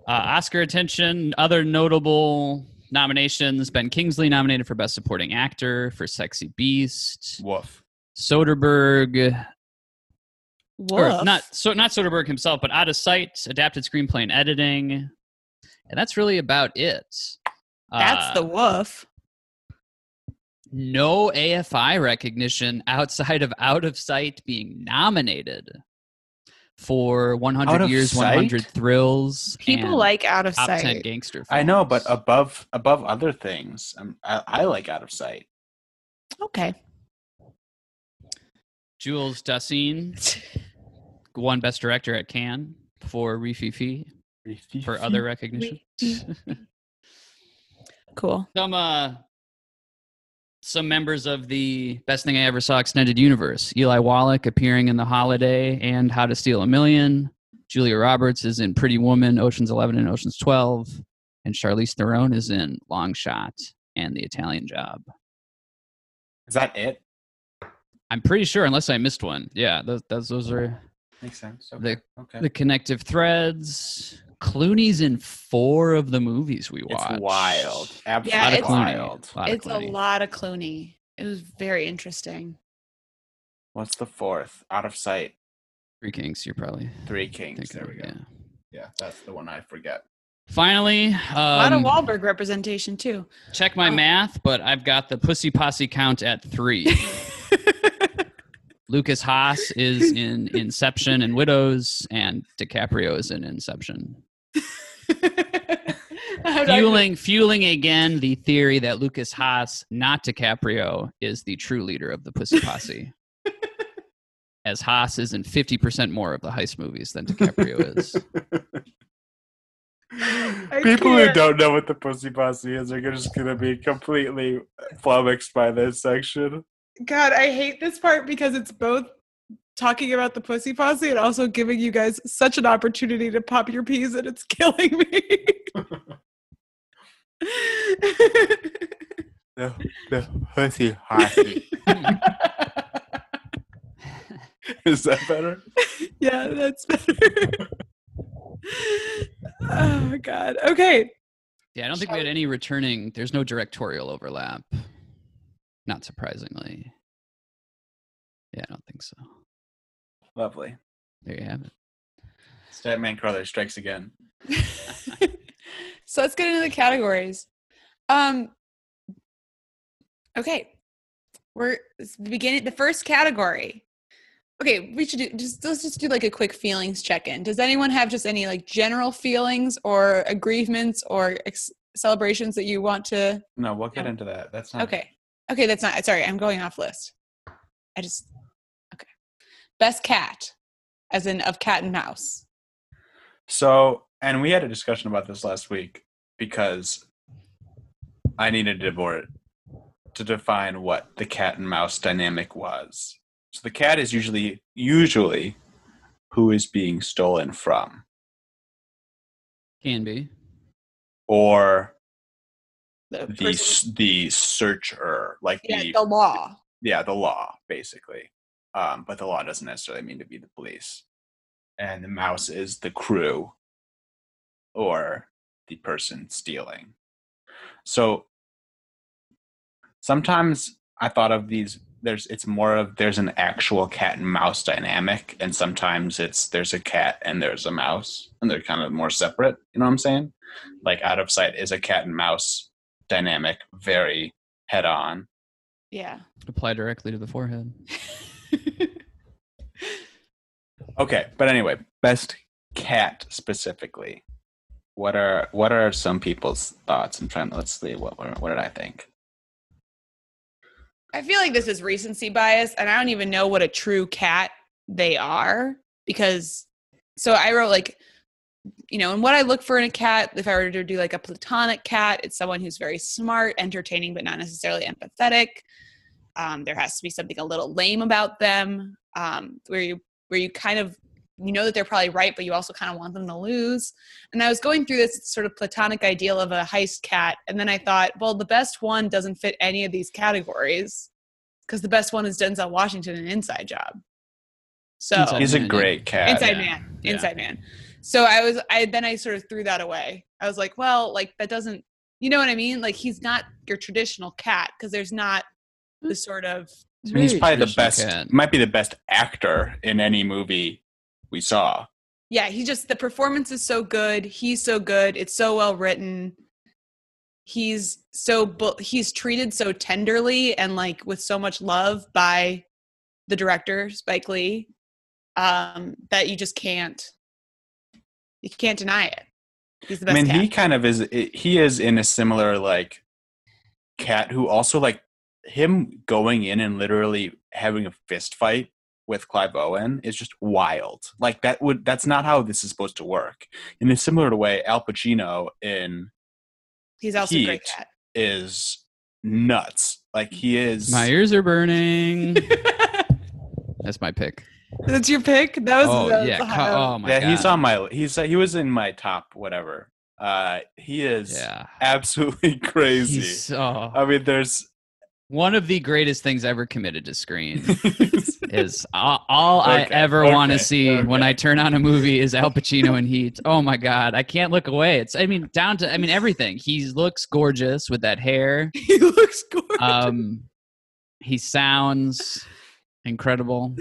uh, Oscar attention. Other notable nominations: Ben Kingsley nominated for Best Supporting Actor for Sexy Beast. Woof. Soderbergh, or not so not Soderbergh himself, but Out of Sight, adapted screenplay and editing, and that's really about it. That's Uh, the woof. no AFI recognition outside of Out of Sight being nominated for 100 Out Years, Sight? 100 Thrills. People and like out of top 10 sight. gangster. I know, but above above other things, um, I, I like Out of Sight. Okay. Jules Dassin won Best Director at Cannes for Rififi for other recognition. Cool. some uh some members of the best thing I ever saw extended universe. Eli Wallach appearing in The Holiday and How to Steal a Million. Julia Roberts is in Pretty Woman, Ocean's 11 and Ocean's 12, and Charlize Theron is in Long Shot and The Italian Job. Is that it? I'm pretty sure, unless I missed one. Yeah, those those, those are Makes sense. The- okay. the connective threads. Clooney's in four of the movies we watched. It's wild. Absolutely Yeah, it's- wild. Lot of It's a lot of Clooney. It was very interesting. What's the fourth? Out of Sight. Three Kings. You're probably Three Kings. thinking There we go. yeah. Yeah, that's the one I forget. Finally, a lot of um, Wahlberg representation too. check my Oh. math, but I've got the Pussy Posse count at three. Lukas Haas is in Inception and Widows, and DiCaprio is in Inception. Fueling, fueling again the theory that Lukas Haas, not DiCaprio, is the true leader of the Pussy Posse. As Haas is in 50% more of the heist movies than DiCaprio is. People who can't. don't know what the Pussy Posse is are just going to be completely flummoxed by this section. God, I hate this part because it's both talking about the pussy posse and also giving you guys such an opportunity to pop your peas and it's killing me. The, the Pussy Posse. Is that better? yeah, that's better. oh my god. Okay. Yeah, I don't think we had any returning. There's no directorial overlap. Not surprisingly. Yeah, I don't think so. Lovely. There you have it. Statman Carter strikes again. so let's get into the categories. Um okay. We're beginning the first category. Okay, we should do just let's just do like a quick feelings check-in. Does anyone have just any like general feelings or agreements or ex- celebrations that you want to No, we'll get No. into that. That's not Okay. Okay, that's not sorry, I'm going off list. I just. Best cat as in of cat and mouse. So, and we had a discussion about this last week because I needed to board to define what the cat and mouse dynamic was. So the cat is usually usually who is being stolen from Can be. Or the person- s- the searcher like yeah, the the law. yeah the law basically um, but the law doesn't necessarily mean to be the police and the mouse is the crew or the person stealing so sometimes i thought of these there's it's more of there's an actual cat and mouse dynamic and sometimes it's there's a cat and there's a mouse and they're kind of more separate you know what i'm saying like out of sight is a cat and mouse dynamic very head on Yeah. Apply directly to the forehead. Okay, but anyway, best cat specifically. What are what are some people's thoughts? I'm trying to let's see what what, what did I think? I feel like this is recency bias, and I don't even know what a true cat they are because. So I wrote like, you know, and what I look for in a cat, if I were to do like a platonic cat, it's someone who's very smart, entertaining, but not necessarily empathetic. Um, there has to be something a little lame about them, um, where you where you kind of you know that they're probably right, but you also kind of want them to lose. And I was going through this sort of platonic ideal of a heist cat, and then I thought, well, the best one doesn't fit any of these categories because the best one is Denzel Washington in Inside Job. So Inside He's a Man, yeah. great cat. Inside yeah. Man, Yeah. Inside Man. So I was, I then I sort of threw that away. I was like, well, like that doesn't, you know what I mean? Like he's not your traditional cat because there's not the sort of I mean, he's probably the best. cat. Might be the best actor in any movie we saw. Yeah, he just the performance is so good. He's so good. It's so well written. He's so bu- he's treated so tenderly and like with so much love by the director Spike Lee um, that you just can't you can't deny it. He's the I best. mean, he kind of is. He is in a similar like cat who also like him going in and literally having a fist fight with Clive Owen is just wild. Like that would that's not how this is supposed to work. In a similar way, Al Pacino in he's also a great Heat. cat. is nuts. Like he is. My ears are burning. That's my pick. That's your pick. That was Oh that was yeah. a co- oh my yeah, god. he's on my. He's he was in my top whatever. Uh, he is Yeah. absolutely crazy. He's oh, I mean, there's. One of the greatest things ever committed to screen. is all, all I Okay, ever want to okay, see when. I turn on a movie is Al Pacino in Heat. Oh my god, I can't look away. It's I mean down to I mean everything. He looks gorgeous with that hair. he looks gorgeous. Um, he sounds incredible.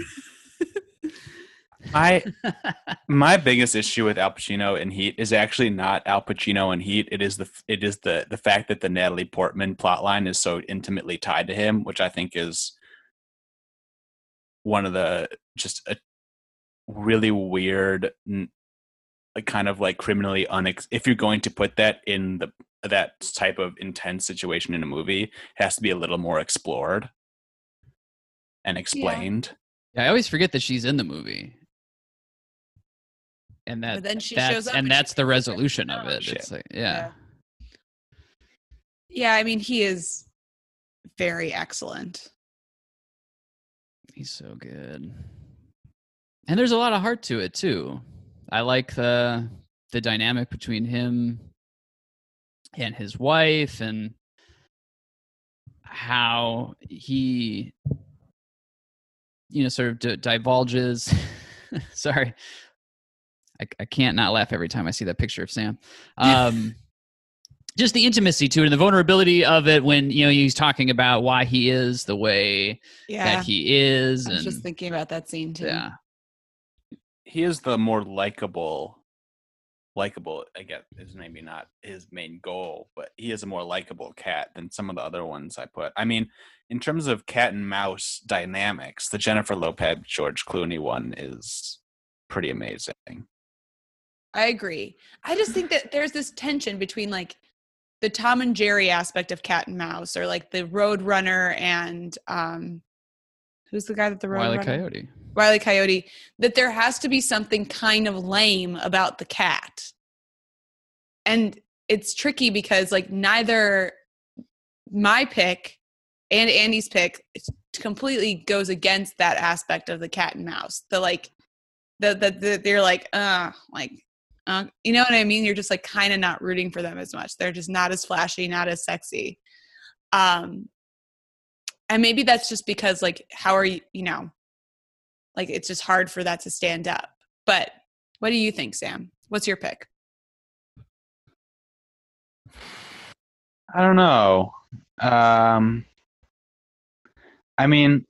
I my biggest issue with Al Pacino in Heat is actually not Al Pacino in Heat. It is the it is the the fact that the Natalie Portman plotline is so intimately tied to him, which I think is one of the just a really weird, kind of like criminally unex. If you're going to put that in the that type of intense situation in a movie, it has to be a little more explored and explained. Yeah, I always forget that she's in the movie. And that But then she that's, shows up and and that's the resolution of it. Shit. It's like yeah. yeah, I mean he is very excellent. He's so good. And there's a lot of heart to it too. I like the the dynamic between him and his wife and how he you know sort of d- divulges sorry I, I can't not laugh every time i see that picture of sam. Um just the intimacy to it and the vulnerability of it when you know he's talking about why he is the way Yeah, that he is I was and just thinking about that scene too. yeah. He is the more likable likable i guess is maybe not his main goal but he is a more likable cat than some of the other ones i put. I mean in terms of cat and mouse dynamics the jennifer lopez george clooney one is pretty amazing I agree. I just think that there's this tension between like the Tom and Jerry aspect of cat and mouse, or like the Road Runner and um, who's the guy that the Road Wile E. Runner? Coyote. Wiley Coyote. That there has to be something kind of lame about the cat, and it's tricky because like neither my pick and Andy's pick completely goes against that aspect of the cat and mouse. The like the the, the they're like uh like uh, you know what I mean? You're just like kind of not rooting for them as much. They're just not as flashy, not as sexy. Um, and maybe that's just because like how are you? You know, like it's just hard for that to stand up. But what do you think, Sam? What's your pick? i don't know um i mean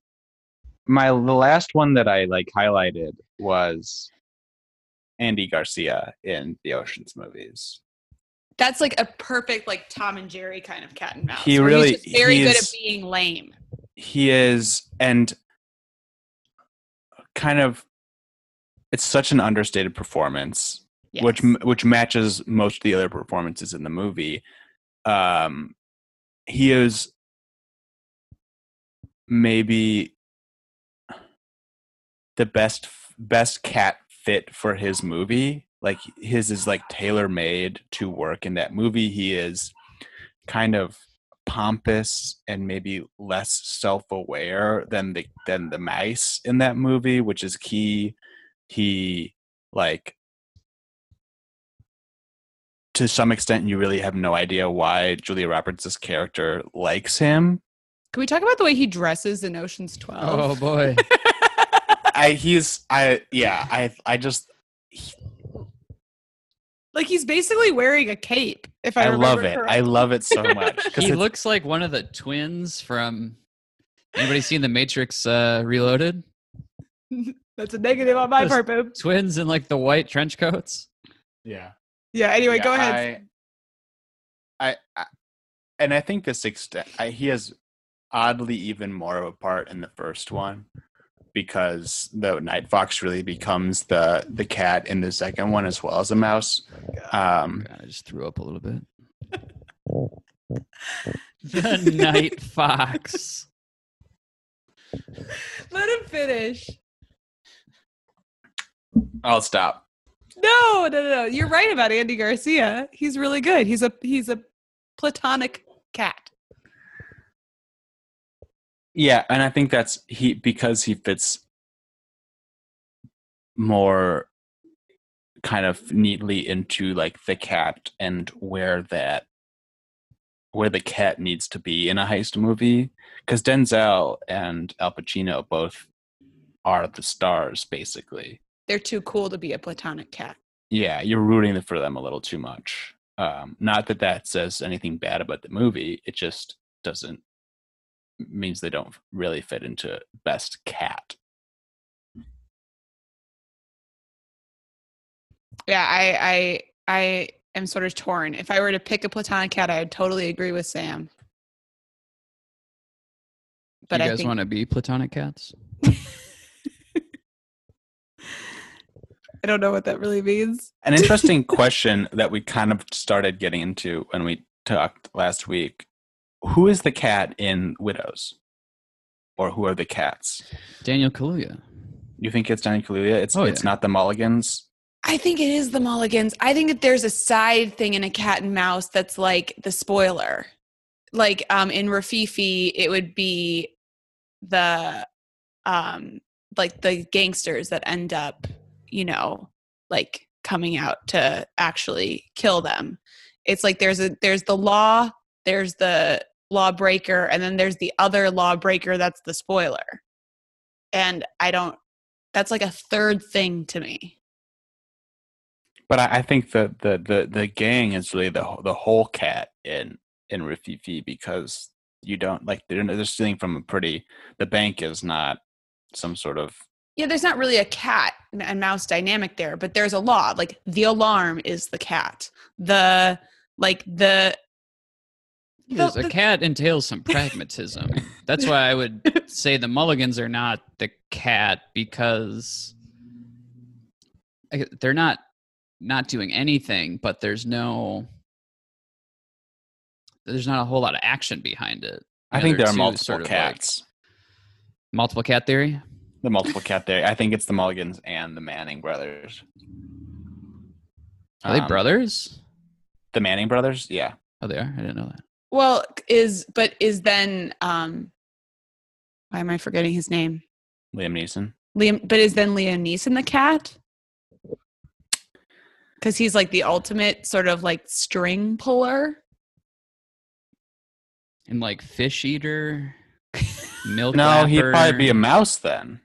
my the last one that i like highlighted was andy garcia in the oceans movies That's like a perfect like Tom and Jerry kind of cat and mouse. He he's really- just very good at being lame. he is and kind of it's such an understated performance which which matches most of the other performances in the movie um he is maybe the best best cat fit for his movie like his is like tailor made to work in that movie he is kind of pompous and maybe less self-aware than the than the mice in that movie which is key he like to some extent you really have no idea why Julia Roberts' character likes him. Can we talk about the way he dresses in Ocean's oh, Twelve? Oh boy. I he's I yeah, I I just Like he's basically wearing a cape. If I, I love remember it. I love it so much. he looks like one of the twins from Anybody seen The Matrix uh, Reloaded? That's a negative on my Just- part, boob. Twins in like the white trench coats. Yeah. Yeah. Anyway, Yeah, go ahead. I, I, I and I think this extent I, he has oddly even more of a part in the first one because the Night Fox really becomes the the cat in the second one as well as a mouse. Um, God, I just threw up a little bit. the Night Fox. Let him finish. I'll stop. No, no, no, no. You're right about Andy Garcia. He's really good. He's a he's a platonic cat. Yeah, and I think that's he because he fits more kind of neatly into like the cat and where that where the cat needs to be in a heist movie because Denzel and Al Pacino both are the stars basically. They're too cool to be a platonic cat. Yeah, you're rooting for them a little too much. Um, not that that says anything bad about the movie. It just doesn't means they don't really fit into best cat. Yeah, I I I am sort of torn. If I were to pick a platonic cat, I'd totally agree with Sam. But you I guys think want to be platonic cats? I don't know what that really means. An interesting question that we kind of started getting into when we talked last week. Who is the cat in Widows? Or who are the cats? Daniel Kaluuya. You think it's Daniel Kaluuya? It's Oh, it's yeah. not the Mulligans. I think it is the Mulligans. I think that there's a side thing in a cat and mouse that's like the spoiler. Like um in Rififi, it would be the um like the gangsters that end up, you know, like coming out to actually kill them. It's like there's a there's the law, there's the lawbreaker, and then there's the other lawbreaker that's the spoiler. And I don't that's like a third thing to me. But I, I think the, the the the gang is really the the whole cat in in Rififi because you don't like they're they're stealing from a pretty the bank is not some sort of Yeah, there's not really a cat and mouse dynamic there, but there's a law. Like the alarm is the cat. The like the Because the- a cat entails some pragmatism. That's why I would say the Mulligans are not the cat because they're not not doing anything, but there's no there's not a whole lot of action behind it. I think they're there are multiple sort of, like, cats. multiple cat theory. the multiple cat theory. I think it's the Mulligans and the Manning brothers. Are they Um, brothers? The Manning brothers? Yeah. Oh, they are. I didn't know that. Well is but is then um why am I forgetting his name? Liam Neeson. Liam but is then Liam Neeson the cat? Because he's like the ultimate sort of like string puller. And like fish eater, milk. No, he'd probably be a mouse then.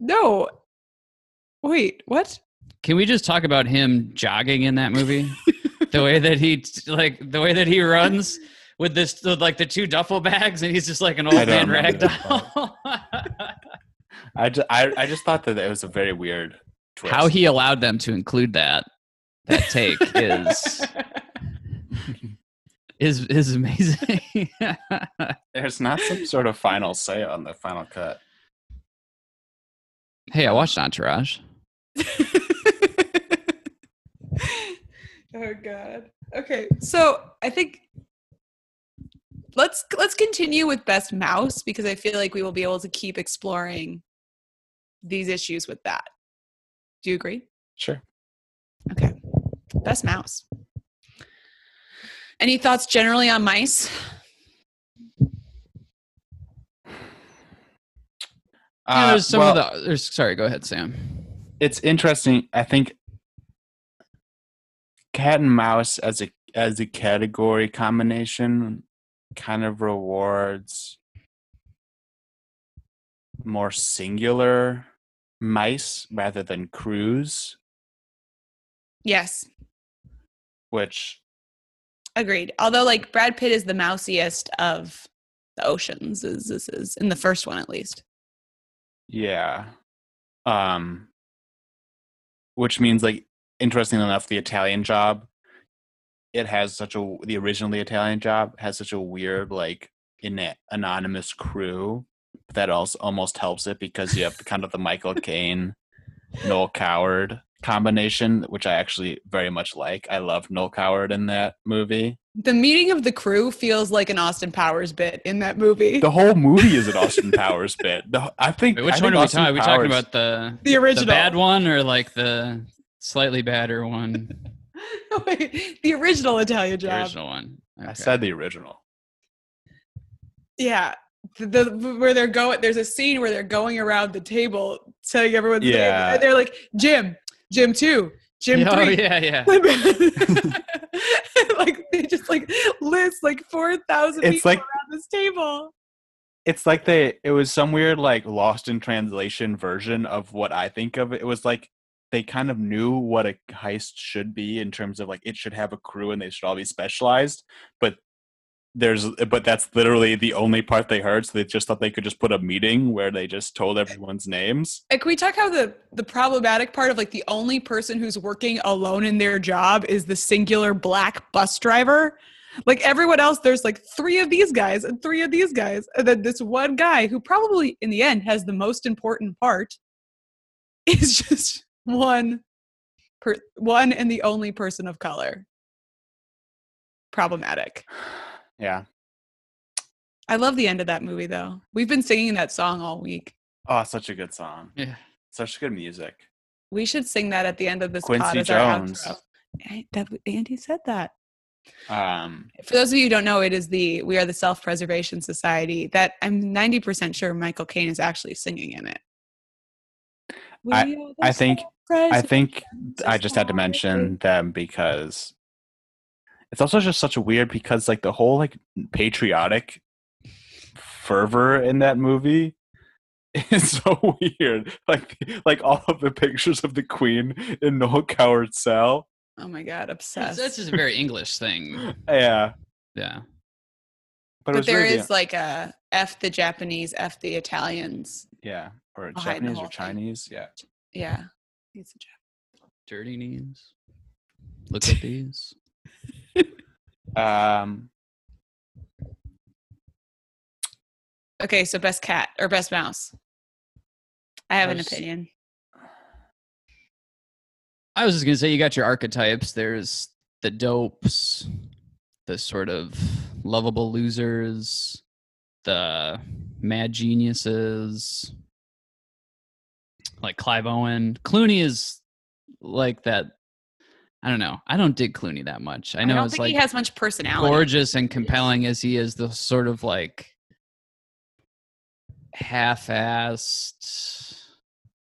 No. Wait, what? Can we just talk about him jogging in that movie? the way that he like the way that he runs with this with like the two duffel bags and he's just like an old man ragdoll. I just, I, I just thought that it was a very weird twist. How he allowed them to include that that take is is is amazing. There's not some sort of final say on the final cut. hey, I watched Entourage. oh god. Okay, so I think let's let's continue with best mouse because I feel like we will be able to keep exploring these issues with that. Do you agree? Sure. Okay. Best mouse. Any thoughts generally on mice? Yeah, Uh, there's some well, of the there's sorry, go ahead, Sam. it's interesting. I think cat and mouse as a as a category combination kind of rewards more singular mice rather than crews, Yes, which agreed. Although like Brad Pitt is the mousiest of the oceans is this is in the first one at least. Yeah. Um which means like interesting enough the Italian job it has such a the originally Italian job has such a weird like in anonymous crew that also almost helps it because you have kind of the Michael Caine Noel Coward combination which I actually very much like. I love Noel Coward in that movie. The meeting of the crew feels like an Austin Powers bit in that movie. The whole movie is an Austin Powers bit. The, I think. Wait, which I one think are we Austin talking? Are we talking about the the original. the bad one or like the slightly badder one? Wait, the original Italian The job. original one. I said the original. Yeah. The, the where they're going there's a scene where they're going around the table telling everyone's name. Yeah. And they're like, Jim, Jim two, Jim oh, three. yeah, yeah. like they just like list like four thousand It's people like- around this table. It's like they. It was some weird like lost in translation version of what I think of it. It was like they kind of knew what a heist should be in terms of like it should have a crew and they should all be specialized, but there's but that's literally the only part they heard so they just thought they could just put a meeting where they just told eh everyone's names And can we talk how the the problematic part of like the only person who's working alone in their job is the singular black bus driver? Like everyone else, there's like three of these guys and three of these guys, and then this one guy who probably in the end has the most important part is just one per one and the only person of color. Problematic. yeah I love the end of that movie though. We've been singing that song all week. oh such a good song Yeah. such good music We should sing that at the end of this pod Quincy as Jones. outro. Hey, that- Andy said that. um For those of you who don't know, it is the We Are the Self Preservation Society that I'm 90% sure Michael Caine is actually singing in it. We I- I think- i think i just had to mention them because it's also just such a weird because like the whole like patriotic fervor in that movie is so weird like like all of the pictures of the queen in noel coward's cell Oh my God, obsessed. that's just a very English thing. yeah Yeah. but, it but there really is like a F the Japanese, F the Italians. yeah or behind the japanese whole or thing. chinese yeah Yeah. It's a Jap- Dirty knees. Look at these. um Okay, so best cat or best mouse. I have an opinion. I was just gonna say you got your archetypes. There's the dopes, the sort of lovable losers, the mad geniuses, like Clive Owen. Clooney is like that. I don't know. I don't dig Clooney that much. I know don't it's think like he has much personality. gorgeous and compelling as he is, the sort of like half-assed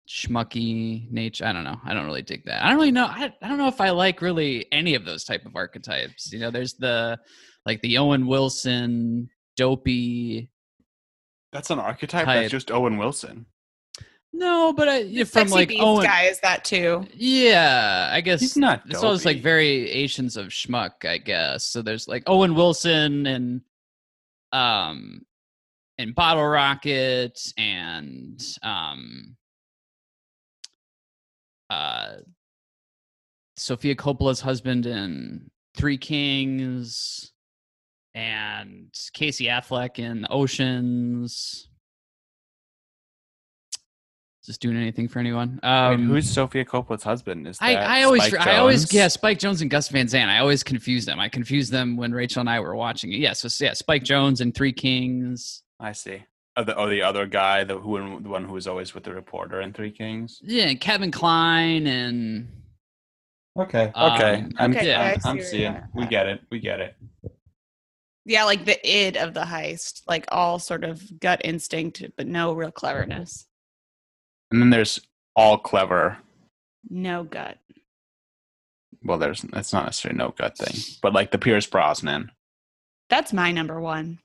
schmucky nature. I don't know. I don't really dig that. I don't really know. I, I don't know if I like really any of those type of archetypes. You know, there's the like the Owen Wilson dopey. that's an archetype Type. that's just owen wilson No, but I, The from Sexy like Beast Owen. guy is that too. Yeah, I guess he's not It's always like variations of schmuck, I guess. So there's like Owen Wilson and um and Bottle Rocket and um uh Sofia Coppola's husband in Three Kings and Casey Affleck in Oceans. Just doing anything for anyone? Wait, Um, who's Sofia Coppola's husband? Is I, that I always, Spike I always, Jonze? yeah, Spike Jonze and Gus Van Sant. I always confuse them. I confused them when Rachel and I were watching it. Yeah, so yeah, Spike Jonze and Three Kings. I see. Oh, the, oh, the other guy, the who, the one who was always with the reporter in Three Kings. Yeah, and Kevin Kline and Okay. Um, Okay. I'm, Okay, yeah, I'm, I see I'm seeing. you're. We get it. We get it. Yeah, like the id of the heist, like all sort of gut instinct, but no real cleverness. And then there's all clever. No gut. Well, there's that's not necessarily no gut thing, but like the Pierce Brosnan. That's my number one.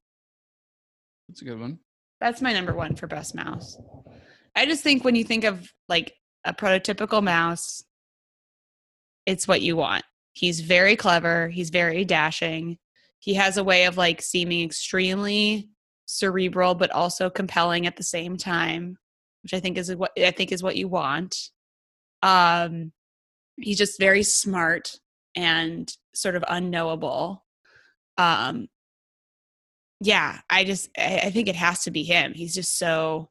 that's a good one. That's my number one for best mouse. I just think when you think of like a prototypical mouse, it's what you want. He's very clever. He's very dashing. He has a way of like seeming extremely cerebral but also compelling at the same time, which I think is what I think is what you want. Um, he's just very smart and sort of unknowable. Um, yeah, I just I, I think it has to be him. He's just so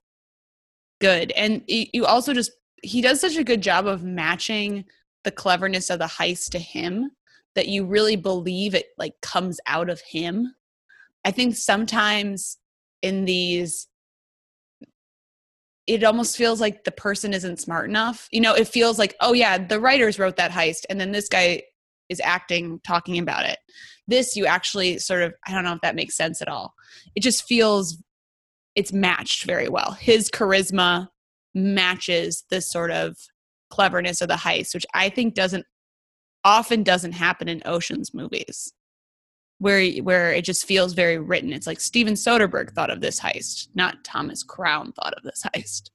good, and you also just he does such a good job of matching the cleverness of the heist to him that you really believe it like comes out of him. I think sometimes in these it almost feels like the person isn't smart enough. You know, it feels like, oh yeah, the writers wrote that heist and then this guy is acting talking about it. This you actually sort of I don't know if that makes sense at all. It just feels it's matched very well. His charisma matches the sort of cleverness of the heist, which I think doesn't often doesn't happen in Ocean's movies. Where where it just feels very written. It's like Steven Soderbergh thought of this heist, not Thomas Crown thought of this heist.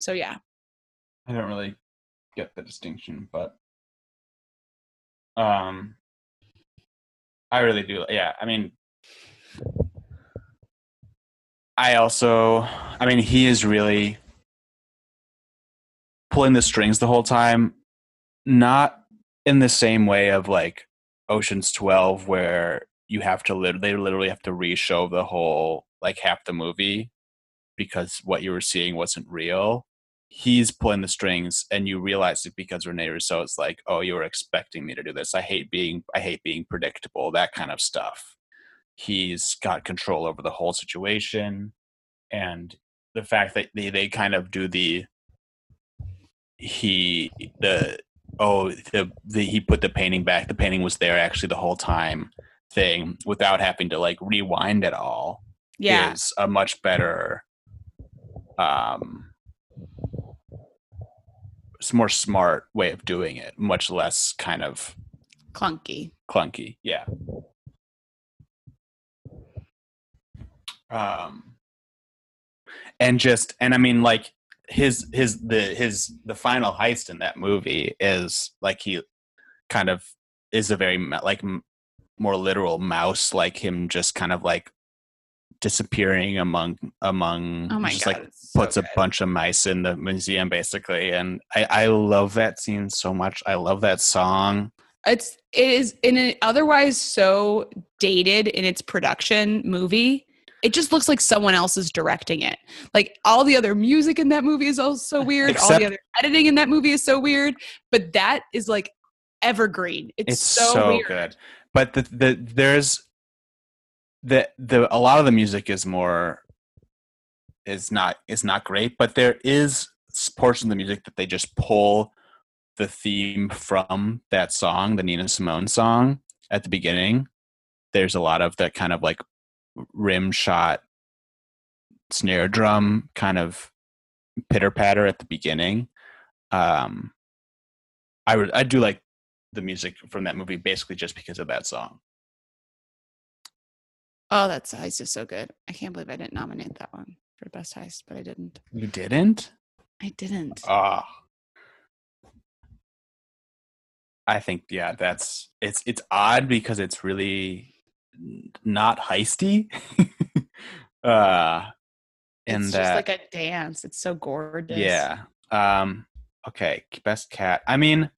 So yeah. I don't really get the distinction, but um I really do. Yeah, I mean I also I mean he is really pulling the strings the whole time not in the same way of like Ocean's 12 where you have to lit- they literally have to re-show the whole like half the movie because what you were seeing wasn't real he's pulling the strings and you realize it because Rene Russo is like, oh, you were expecting me to do this. I hate being I hate being predictable, that kind of stuff. He's got control over the whole situation. And the fact that they, they kind of do the he the oh the, the he put the painting back, the painting was there actually the whole time thing without having to like rewind it all Yeah. is a much better um it's more smart way of doing it much less kind of Clunky. clunky yeah um and just and i mean like his his the his the final heist in that movie is like he kind of is a very like more literal mouse like him just kind of like disappearing among among Oh my just god. like it's so puts a bunch of mice in the museum basically and i i love that scene so much i love that song it's it is in an otherwise so dated in its production movie it just looks like someone else is directing it. Like all the other music in that movie is also weird. All the other editing in that movie is so weird. But that is like evergreen. It's, it's so, so, weird. good. But the the there's the the a lot of the music is more is not is not great but there is portions of the music that they just pull the theme from that song the nina simone song at the beginning. There's a lot of that kind of like rim shot snare drum kind of pitter patter at the beginning. Um i would i do like the music from that movie basically just because of that song. Oh that's heist is so good. I can't believe i didn't nominate that one for best heist but i didn't. You didn't? I didn't. Ah. I think yeah that's it's it's odd because it's really not heisty uh and it's that just like a dance it's so gorgeous Yeah. Um okay, best cat. I mean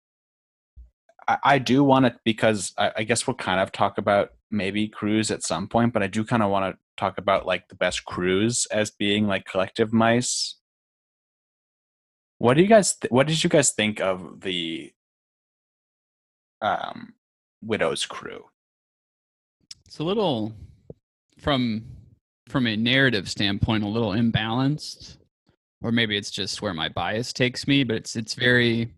I, I do want to because I, I guess we'll kind of talk about maybe crews at some point, but I do kind of want to talk about like the best crews as being like collective mice. What do you guys th- what did you guys think of the um widow's crew? It's a little from from a narrative standpoint a little imbalanced or maybe it's just where my bias takes me but it's it's very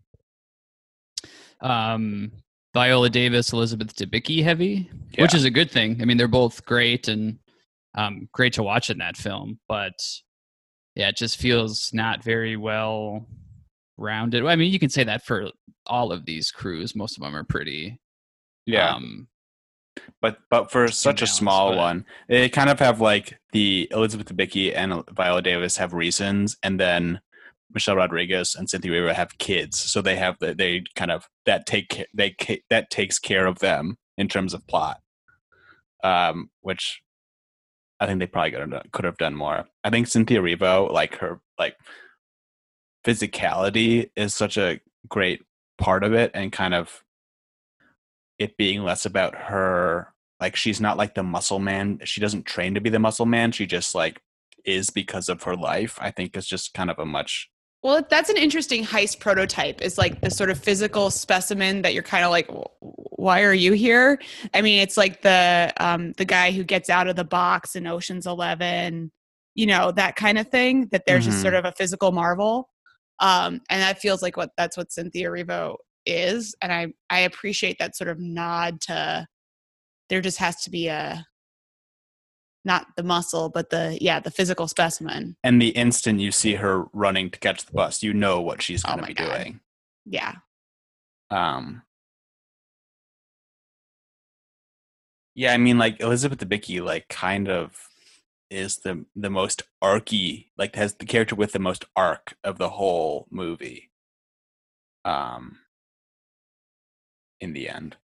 um Viola Davis, Elizabeth Debicki heavy, which is a good thing. I mean, they're both great and um, great to watch in that film, but yeah, it just feels not very well rounded. I mean, you can say that for all of these crews. Most of them are pretty um, but but for such a small but- one, they kind of have like the Elizabeth Debicki and Viola Davis have reasons, and then Michelle Rodriguez and Cynthia Erivo have kids, so they have the, they kind of that take they that takes care of them in terms of plot, um, which I think they probably could have done, could have done more. I think Cynthia Erivo, like her like physicality, is such a great part of it, and kind of it being less about her. Like she's not like the muscle man. She doesn't train to be the muscle man. She just like is because of her life. I think is just kind of a much Well, that's an interesting heist prototype. Is like the sort of physical specimen that you're kind of like, why are you here? I mean, it's like the um, the guy who gets out of the box in Ocean's Eleven, you know, that kind of thing. That they're just Mhm. sort of a physical marvel, um, and that feels like what that's what Cynthia Erivo is. And I I appreciate that sort of nod to there just has to be a not the muscle, but the yeah the physical specimen. and the instant you see her running to catch the bus, you know what she's Oh going to my be God. doing. Yeah. Um, yeah, I mean, like Elizabeth Debicki, like kind of is the the most arky, like has the character with the most arc of the whole movie. Um, in the end,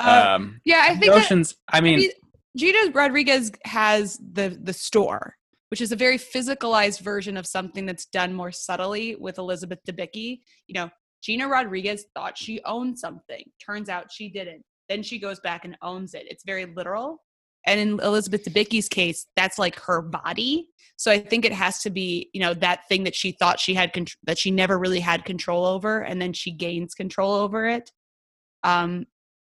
Uh, um, yeah, I think that- I mean, mean, Gina Rodriguez has the the store, which is a very physicalized version of something that's done more subtly with Elizabeth Debicki. You know, Gina Rodriguez thought she owned something. Turns out she didn't. Then she goes back and owns it. It's very literal. And in Elizabeth Debicki's case, that's like her body. So I think it has to be, you know, that thing that she thought she had contr- that she never really had control over, and then she gains control over it. Um,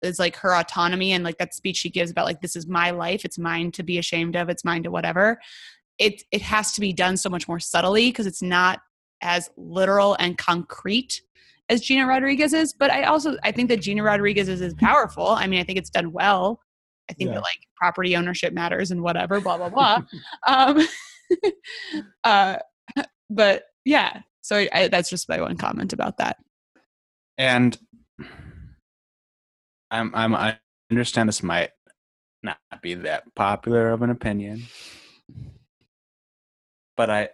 is like her autonomy and like that speech she gives about like this is my life it's mine to be ashamed of it's mine to whatever it it has to be done so much more subtly because it's not as literal and concrete as Gina Rodriguez is but I also I think that Gina Rodriguez is, is powerful I mean I think it's done well I think Yeah. that like property ownership matters and whatever blah blah blah. Um uh but yeah so I, I, that's just my one comment about that. And I'm I'm I understand this might not be that popular of an opinion, but I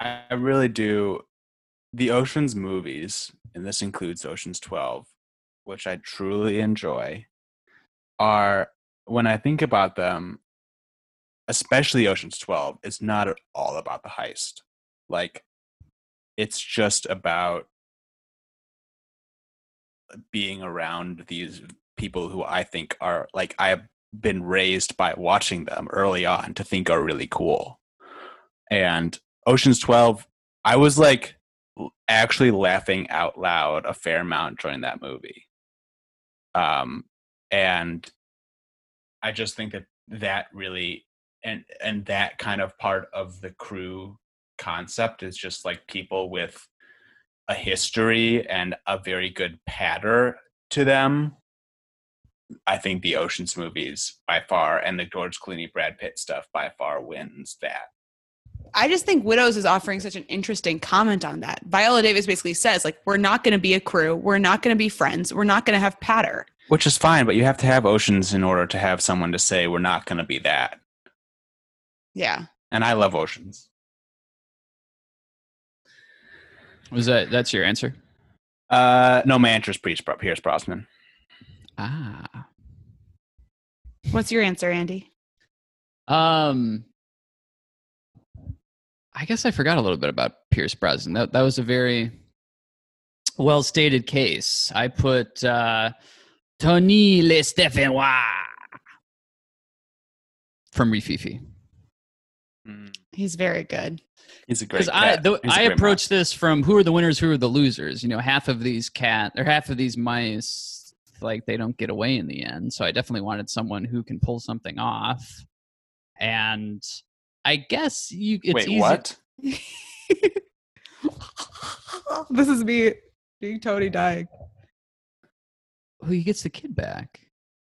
I really do the Ocean's movies, and this includes Ocean's Twelve, which I truly enjoy, are when I think about them, especially Ocean's Twelve, it's not at all about the heist. Like it's just about being around these people who I think are like I have been raised by watching them early on to think are really cool. And Ocean's 12, I was like actually laughing out loud a fair amount during that movie. Um and I just think that that really and and that kind of part of the crew concept is just like people with a history and a very good patter to them. I think the Ocean's movies by far and the George Clooney Brad Pitt stuff by far wins that. I just think Widows is offering such an interesting comment on that. Viola Davis basically says, like, we're not going to be a crew. We're not going to be friends. We're not going to have patter. Which is fine, but you have to have Oceans in order to have someone to say we're not going to be that. Yeah. And I love Oceans. Was that that's your answer? Uh, no, my answer is Pierce Pierce Brosnan. Ah. What's your answer, Andy? Um, I guess I forgot a little bit about Pierce Brosnan. That that was a very well stated case. I put uh, Tony Le Stéphanois from Rififi hmm. He's very good. He's a great. because I cat. the, He's a I great approach this from who are the winners, who are the losers. You know, half of these cat or half of these mice like they don't get away in the end. So I definitely wanted someone who can pull something off. And I guess you it's Wait, easy. what? this is me being Tony dying. Who he gets the kid back?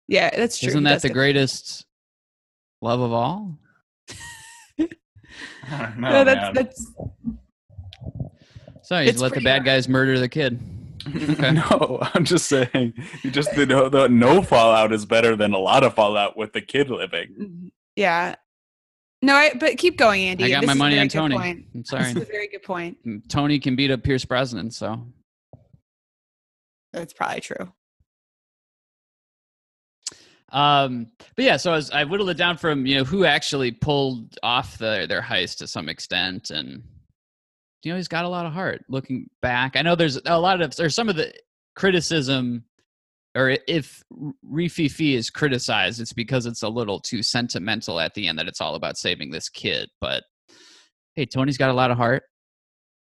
Yeah, that's true. Isn't He that the get- greatest love of all? no, No, that's that's So you let the bad hard. guys murder the kid. Okay. no, I'm just saying. You just the, no, the no fallout is better than a lot of fallout with the kid living. Mm-hmm. yeah. No, I, but keep going, Andy. I got This my money on Tony. point. I'm This sorry. is a very good point. Mm, Tony can beat up Pierce Brosnan, so That's probably true. Um, but yeah, so I, was, I whittled it down from you know who actually pulled off the, their heist to some extent, and you know he's got a lot of heart. Looking back, I know there's a lot of there's some of the criticism, or if Rififi is criticized, it's because it's a little too sentimental at the end that it's all about saving this kid. But hey, Tony's got a lot of heart.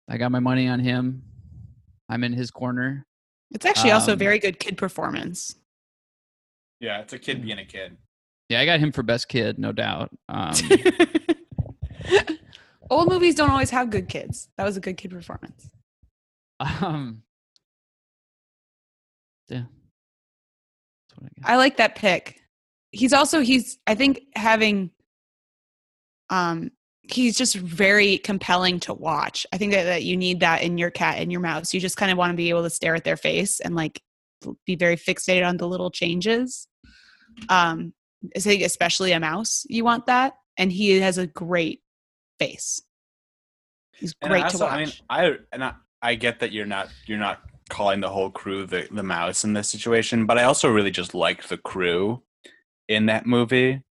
I got my money on him. I'm in his corner. It's actually also a Um, very good kid performance. Yeah, it's a kid being a kid. Yeah, I got him for best kid, no doubt. Um, Old movies don't always have good kids. That was a good kid performance. um, yeah. That's what I got. I like that pick. He's also he's I think having um he's just very compelling to watch. I think that, that you need that in your cat and your mouse. You just kind of want to be able to stare at their face and like be very fixated on the little changes. Um I think especially a mouse, you want that. And he has a great face. He's great also, to watch. I mean, I and I, I get that you're not you're not calling the whole crew the the mouse in this situation, but I also really just liked the crew in that movie.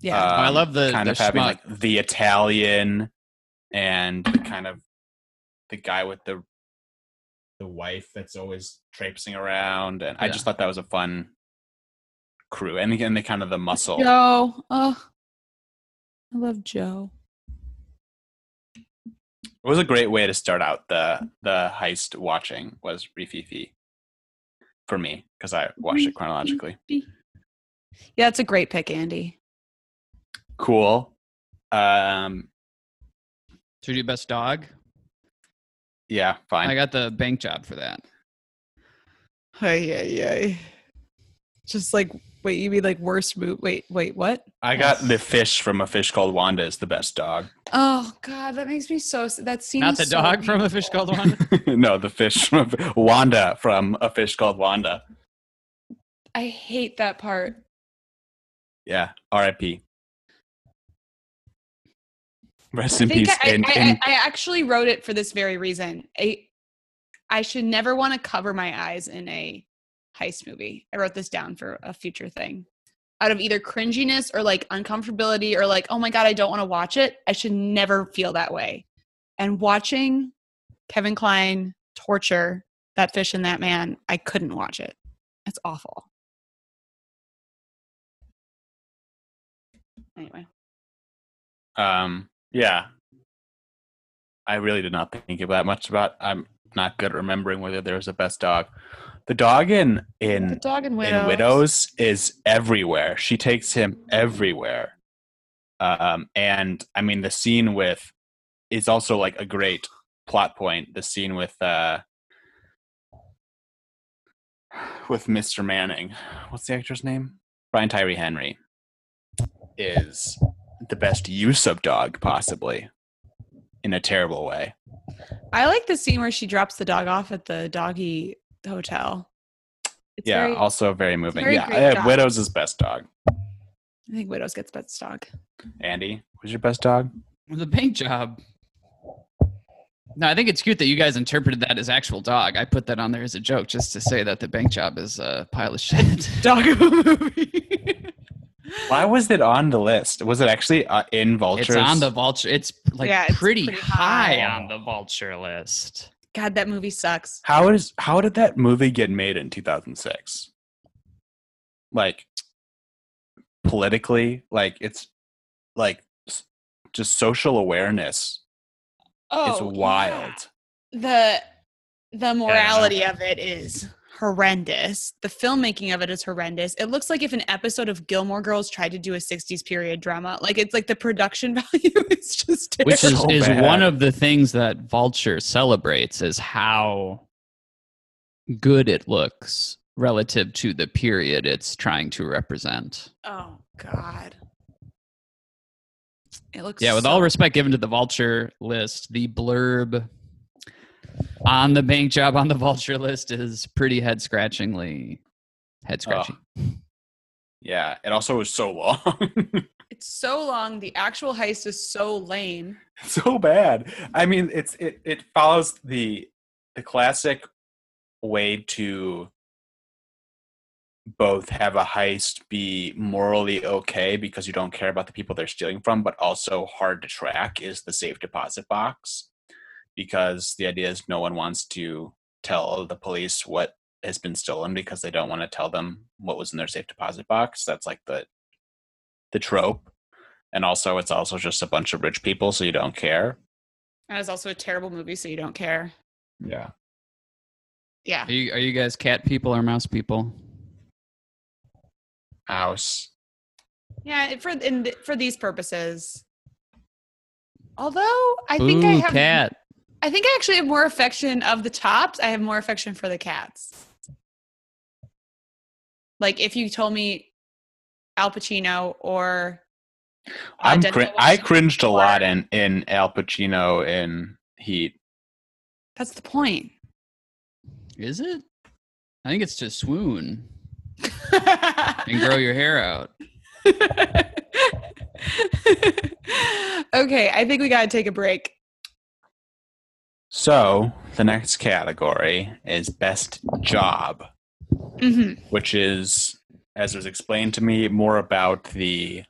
yeah. I Um, love the- kind the of having schmuck. like the Italian and the kind of the guy with the the wife that's always traipsing around, and I just thought that was a fun crew, and again, the kind of the muscle. Joe. Oh. I love Joe. It was a great way to start out the the heist watching was Rififi for me because I watched it chronologically. Yeah, it's a great pick, Andy. Cool. Um, Should we do best dog? Yeah, fine. I got the bank job for that. Hey, yeah, yeah. Just like wait, you mean like worst move? Wait, wait, what? I got the fish from a fish called Wanda is the best dog. Oh God, that makes me so. That seems Not the so dog from mean. a fish called one. no, the fish from Wanda from a fish called Wanda. I hate that part. Yeah, R.I.P. Rest I in peace. I, in, I, I, I actually wrote it for this very reason. I, I should never want to cover my eyes in a heist movie. I wrote this down for a future thing. Out of either cringiness or like uncomfortability or like, oh my God, I don't want to watch it. I should never feel that way. And watching Kevin Kline torture that fish and that man, I couldn't watch it. It's awful. Anyway. um, yeah, I really did not think that much about. I'm not good at remembering whether there was a best dog. The dog in in the in dog and widows. in Widows is everywhere. She takes him everywhere. Um, and I mean, the scene with is also like a great plot point. The scene with uh, with Mr. Manning, what's the actor's name? Brian Tyree Henry is the best use of dog possibly in a terrible way. I like the scene where she drops the dog off at the doggy hotel. It's yeah, very, also very moving. very yeah, great uh, dog. Widows is best dog. I think Widows gets best dog. Andy, who's your best dog? the bank job. No, I think it's cute that you guys interpreted that as actual dog. I put that on there as a joke just to say that the bank job is a pile of shit. Dog of a movie. Why was it on the list? Was it actually uh, in Vulture? it's on the vulture. It's like Yeah, it's pretty, pretty high, high. on the vulture list. God, that movie sucks. How is how did that movie get made in 2006? Like politically, like it's like just social awareness Oh, is wild. The the morality of it is horrendous. The filmmaking of it is horrendous. It looks like if an episode of Gilmore Girls tried to do a 60s period drama. Like it's like the production value is just terrible. Which is, so is one of the things that Vulture celebrates is how good it looks relative to the period it's trying to represent. Oh God. It looks Yeah, with so- all respect given to the Vulture list, the blurb on the bank job on the Vulture list is pretty head scratchingly head scratching. Yeah, it also was so long. It's so long. The actual heist is so lame. so bad. I mean, it's it it follows the the classic way to both have a heist be morally okay because you don't care about the people they're stealing from, but also hard to track is the safe deposit box. Because the idea is no one wants to tell the police what has been stolen because they don't want to tell them what was in their safe deposit box. That's like the the trope. And also it's also just a bunch of rich people, so you don't care. And it's also a terrible movie, so you don't care. Yeah. Yeah. Are you, are you guys cat people or mouse people? House. Yeah, for in th- for these purposes. Although I think I have cat. I think I actually have more affection of the tops. I have more affection for the cats. Like if you told me Al Pacino or uh, I'm Denzel cri- I cringed a or- lot in in Al Pacino in Heat. That's the point. Is it? I think it's to swoon and grow your hair out. okay, I think we got to take a break. So the next category is best job, hmm which is, as was explained to me, more about the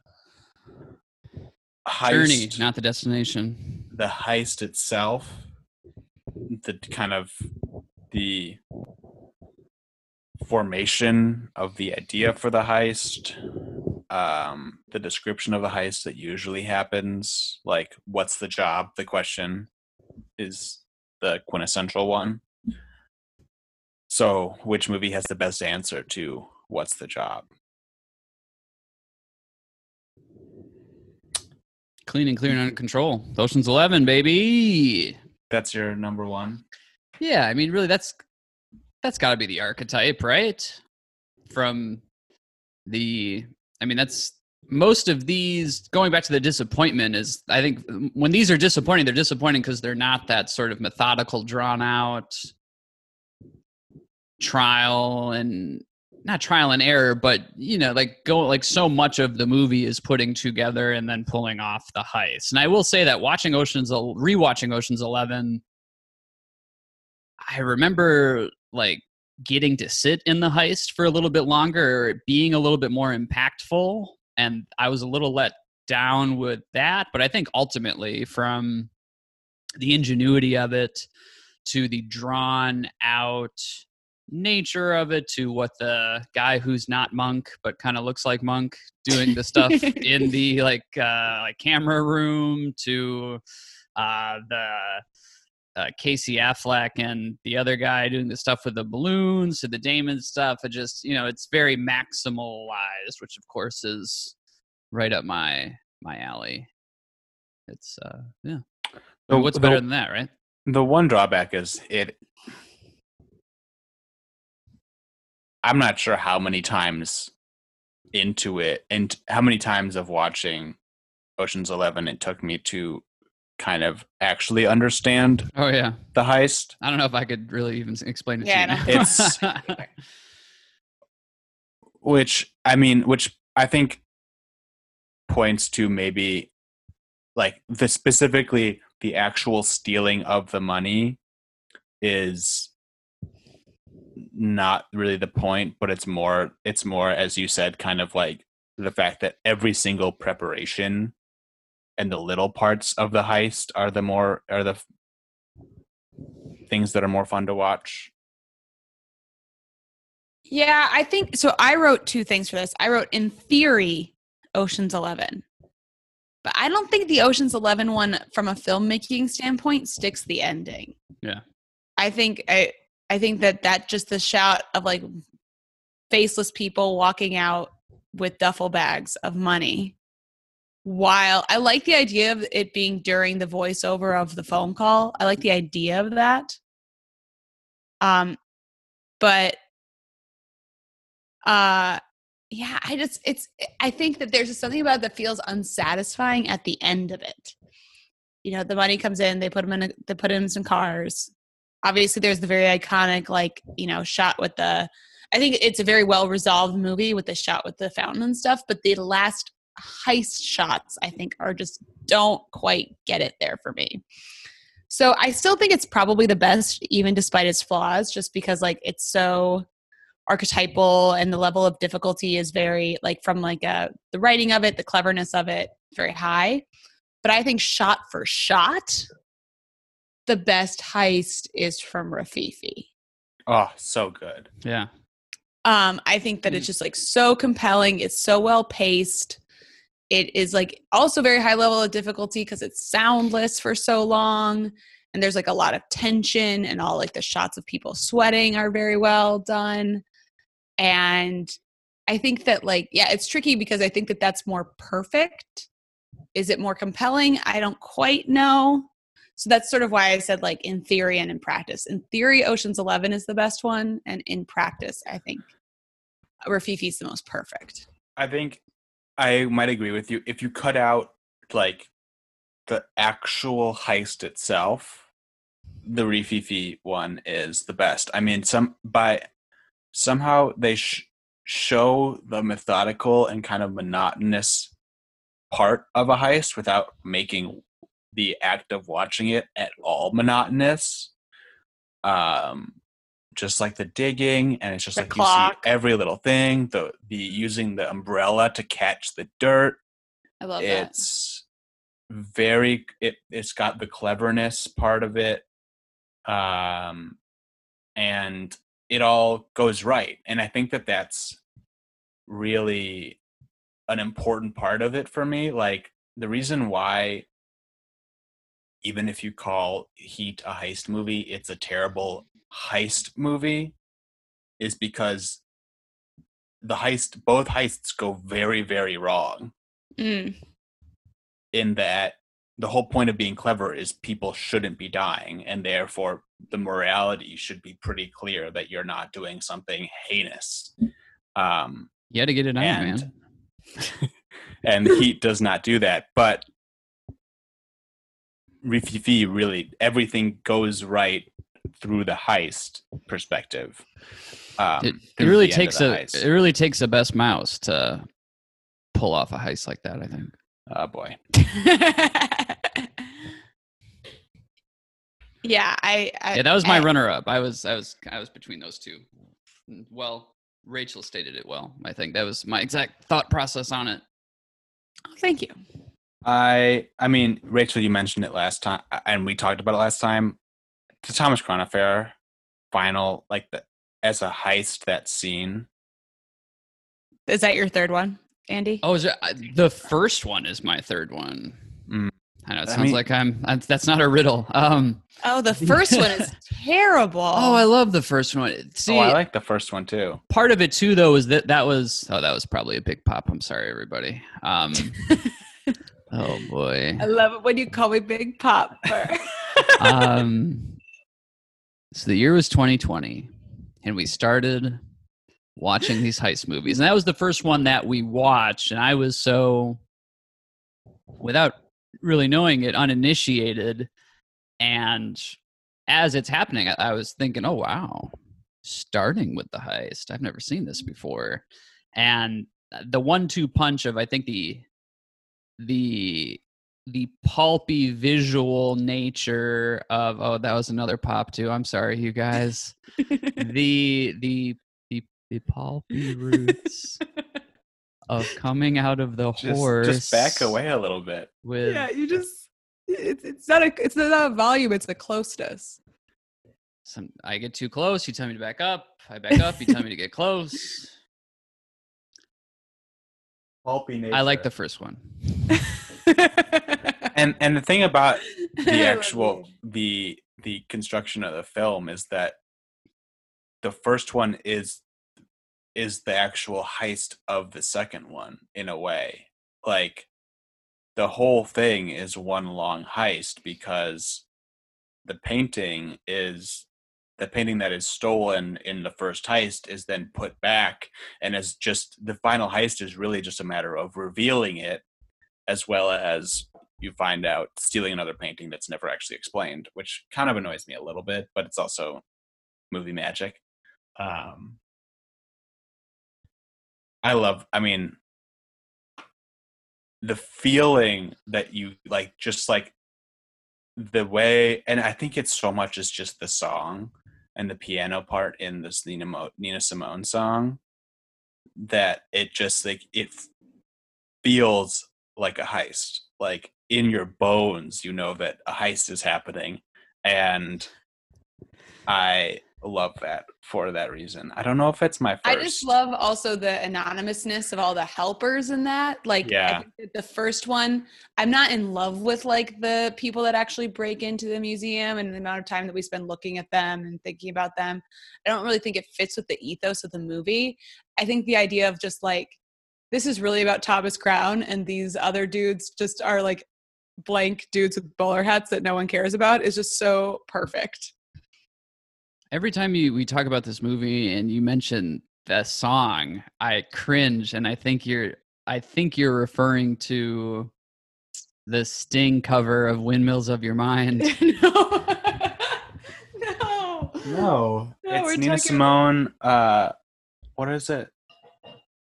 Journey, heist, not the destination. the heist itself, the kind of the formation of the idea for the heist, um, the description of the heist that usually happens, like what's the job? The question is the quintessential one. So, which movie has the best answer to what's the job? Clean and clear and under control. Ocean's Eleven, baby. That's your number one. Yeah, I mean, really, that's that's got to be the archetype, right? From the, I mean, that's most of these. Going back to the disappointment is, I think, when these are disappointing, they're disappointing because they're not that sort of methodical, drawn out trial and not trial and error, but you know, like go like so much of the movie is putting together and then pulling off the heist. And I will say that watching Ocean's, rewatching Ocean's Eleven, I remember like getting to sit in the heist for a little bit longer, being a little bit more impactful, and I was a little let down with that. But I think ultimately, from the ingenuity of it to the drawn out nature of it to what the guy who's not monk but kind of looks like monk doing the stuff in the like uh like camera room to uh the uh, Casey Affleck and the other guy doing the stuff with the balloons to the Damon stuff. It just, you know, it's very maximalized, which of course is right up my my alley. It's uh yeah. Mean, what's the- better than that, right? The one drawback is it. I'm not sure how many times into it and how many times of watching Ocean's Eleven it took me to kind of actually understand Oh yeah. the heist. I don't know if I could really even explain it Yeah, to you. know. It's- which I mean, which I think points to maybe like the specifically the actual stealing of the money is not really the point, but it's more it's more as you said, kind of like the fact that every single preparation and the little parts of the heist are the more are the things that are more fun to watch. Yeah, I think so. I wrote two things for this. I wrote, in theory, Ocean's Eleven, but I don't think the Ocean's Eleven one, from a filmmaking standpoint, sticks the ending. Yeah. I think I, I think that that just the shout of like faceless people walking out with duffel bags of money. While I like the idea of it being during the voiceover of the phone call, I like the idea of that. Um, but uh yeah i just it's i think that there's something about it that feels unsatisfying at the end of it. You know the money comes in they put them in a, they put in some cars. Obviously there's the very iconic like you know shot with the i think it's a very well resolved movie with the shot with the fountain and stuff but the last heist shots i think are just don't quite get it there for me so i still think it's probably the best even despite its flaws just because like it's so archetypal and the level of difficulty is very like from like uh the writing of it the cleverness of it very high but i think shot for shot the best heist is from Rififi Oh, so good. Yeah. um i think that it's just like so compelling it's so well paced it is like also very high level of difficulty because it's soundless for so long and there's like a lot of tension and all like the shots of people sweating are very well done. And i think that like yeah it's tricky because i think that that's more perfect. Is it more compelling? I don't quite know. So that's sort of why i said like in theory and in practice. In theory oceans 11 is the best one and in practice i think Rififi's the most perfect. I think I might agree with you. If you cut out like the actual heist itself, the Rififi one is the best. I mean, some by somehow they sh- show the methodical and kind of monotonous part of a heist without making the act of watching it at all monotonous. Um, just like the digging, and it's just The like clock. you see every little thing. The the using the umbrella to catch the dirt. i love that It's very it. It's got the cleverness part of it, um, and it all goes right. And I think that that's really an important part of it for me. Like the reason why even if you call Heat a heist movie, it's a terrible heist movie, is because the heist, both heists go very, very wrong. Mm, In that the whole point of being clever is people shouldn't be dying, and therefore the morality should be pretty clear that you're not doing something heinous. Um, You had to get it out, And- man. and Heat does not do that. But Rififi really everything goes right through the heist perspective. Um, It, it really the end of takes a heist. it really takes a best mouse to pull off a heist like that. I think. oh boy, yeah i, I Yeah, that was my I- runner up. I was I was I was between those two. Well, Rachel stated it well. I think that was my exact thought process on it. oh, thank you I I mean Rachel, you mentioned it last time, and we talked about it last time. The Thomas Crown Affair final, like the as a heist, that scene. is that your third one andy Oh, is it, I- the first one is my third one. Mm. I know it I sounds mean- like I'm. I, that's not a riddle. Um. oh the first one is terrible Oh, I love the first one. See, oh, I like the first one too. part of it too, though, is that that was. Oh, that was probably a big pop. I'm sorry, everybody. Um. oh boy. I love it when you call me big pop um, so the year was 2020, and we started watching these heist movies, and that was the first one that we watched, and I was so, without really knowing it, uninitiated, and as it's happening, I, I was thinking, oh wow, starting with the heist, I've never seen this before, and the one-two punch of I think the the the pulpy visual nature of oh that was another pop too i'm sorry you guys the the the, the pulpy roots of coming out of the Just, horse just back away a little bit. with yeah you just it's, it's not a it's not a volume it's the closeness some i get too close you tell me to back up i back up you tell me to get close Pulpy nature. i like the first one and and the thing about the actual the the construction of the film is that the first one is is the actual heist of the second one in a way. Like the whole thing is one long heist because the painting is the painting that is stolen in the first heist is then put back and is just the final heist is really just a matter of revealing it as well as you find out stealing another painting that's never actually explained, which kind of annoys me a little bit, but it's also movie magic. Um, I love, I mean, the feeling that you like, just like the way, and I think it's so much as just the song and the piano part in this Nina, Mo- Nina Simone song that it just like it feels like a heist. Like in your bones, you know that a heist is happening, and I love that for that reason. I don't know if it's my first. I just love also the anonymousness of all the helpers in that. Like, Yeah. I think that the first one, I'm not in love with like the people that actually break into the museum and the amount of time that we spend looking at them and thinking about them. I don't really think it fits with the ethos of the movie. I think the idea of just like, this is really about Thomas Crown and these other dudes just are like blank dudes with bowler hats that no one cares about is just so perfect. Every time you we talk about this movie and you mention the song, I cringe, and I think you're I think you're referring to the Sting cover of "Windmills of Your Mind." no. no. no, No, it's Nina talking Simone. Uh, what is it?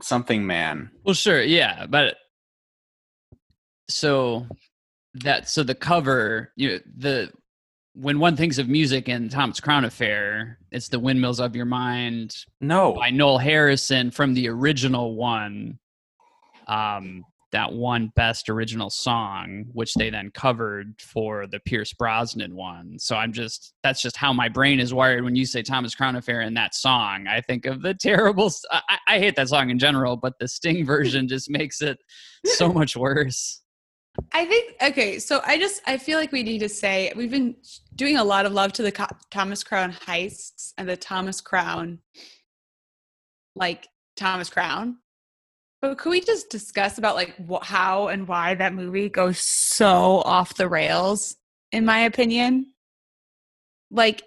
Something man. Well, sure, yeah, but so that so the cover, you know, the when one thinks of music and Thomas Crown Affair, it's the Windmills of Your Mind No, by Noel Harrison from the original one. Um, that one best original song, which they then covered for the Pierce Brosnan one. So I'm just that's just how my brain is wired. When you say Thomas Crown Affair and that song, I think of the terrible. I hate that song in general, but the Sting version just makes it so much worse. I think okay, so I just I feel like we need to say we've been doing a lot of love to the Thomas Crown heists and the Thomas Crown like Thomas Crown. But could we just discuss about like how and why that movie goes so off the rails in my opinion? Like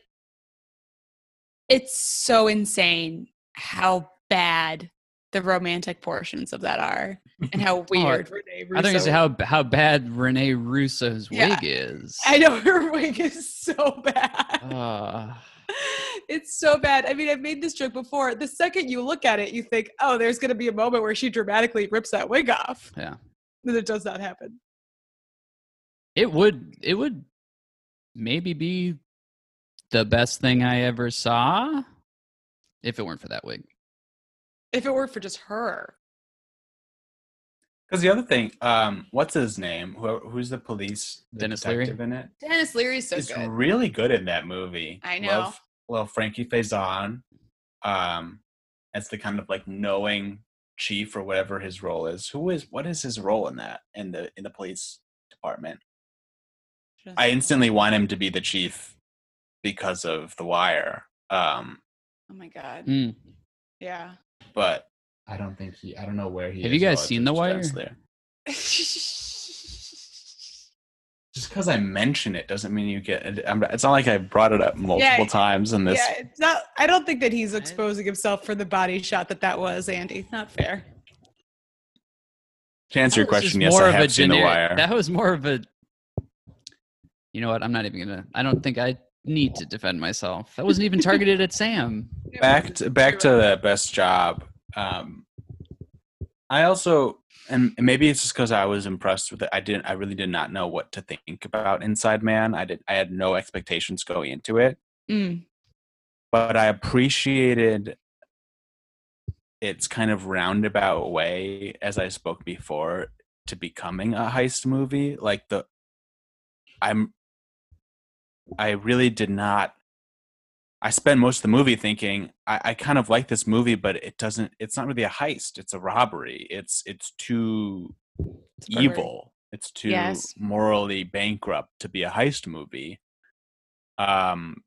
it's so insane how bad the romantic portions of that are and how weird Rene I think it's Russo- how how bad Rene Russo's Yeah. wig is. I know her wig is so bad. Uh, it's so bad. I mean, I've made this joke before. The second you look at it, you think, oh, there's going to be a moment where she dramatically rips that wig off. Yeah. And it does not happen. it would it would maybe be the best thing I ever saw if it weren't for that wig. If it were for just her. because the other thing, um, what's his name? Who, who's the police the Denis Leary? detective in it? Denis Leary's so He's good. really good in that movie. I know. Love, well, Frankie Faison, um, as the kind of like knowing chief or whatever his role is. Who is what is his role in that in the in the police department? Just- I instantly want him to be the chief because of The Wire. Um, oh my God. Mm. Yeah. But I don't think he. I don't know where he. Have is you guys seen The to Wire? Denis Leary. Just because I mention it doesn't mean you get. It's not like I brought it up multiple Yeah, times in this. yeah, it's not. I don't think that he's exposing himself for the body shot that that was, Andy. Not fair. To answer your That was just question, yes, more I of a have seen The Wire. That was more of a. You know what? I'm not even gonna. I don't think I need to defend myself. That wasn't even targeted at Sam. back to back to the best job. Um, I also, and maybe it's just because I was impressed with it. I didn't. I really did not know what to think about Inside Man. I did. I had no expectations going into it, Mm. but I appreciated its kind of roundabout way, as I spoke before, to becoming a heist movie. Like the, I'm. I really did not I spend most of the movie thinking I, I kind of like this movie, but it doesn't. It's not really a heist. It's a robbery. It's it's too It's evil. It's too Yes. morally bankrupt to be a heist movie. Um,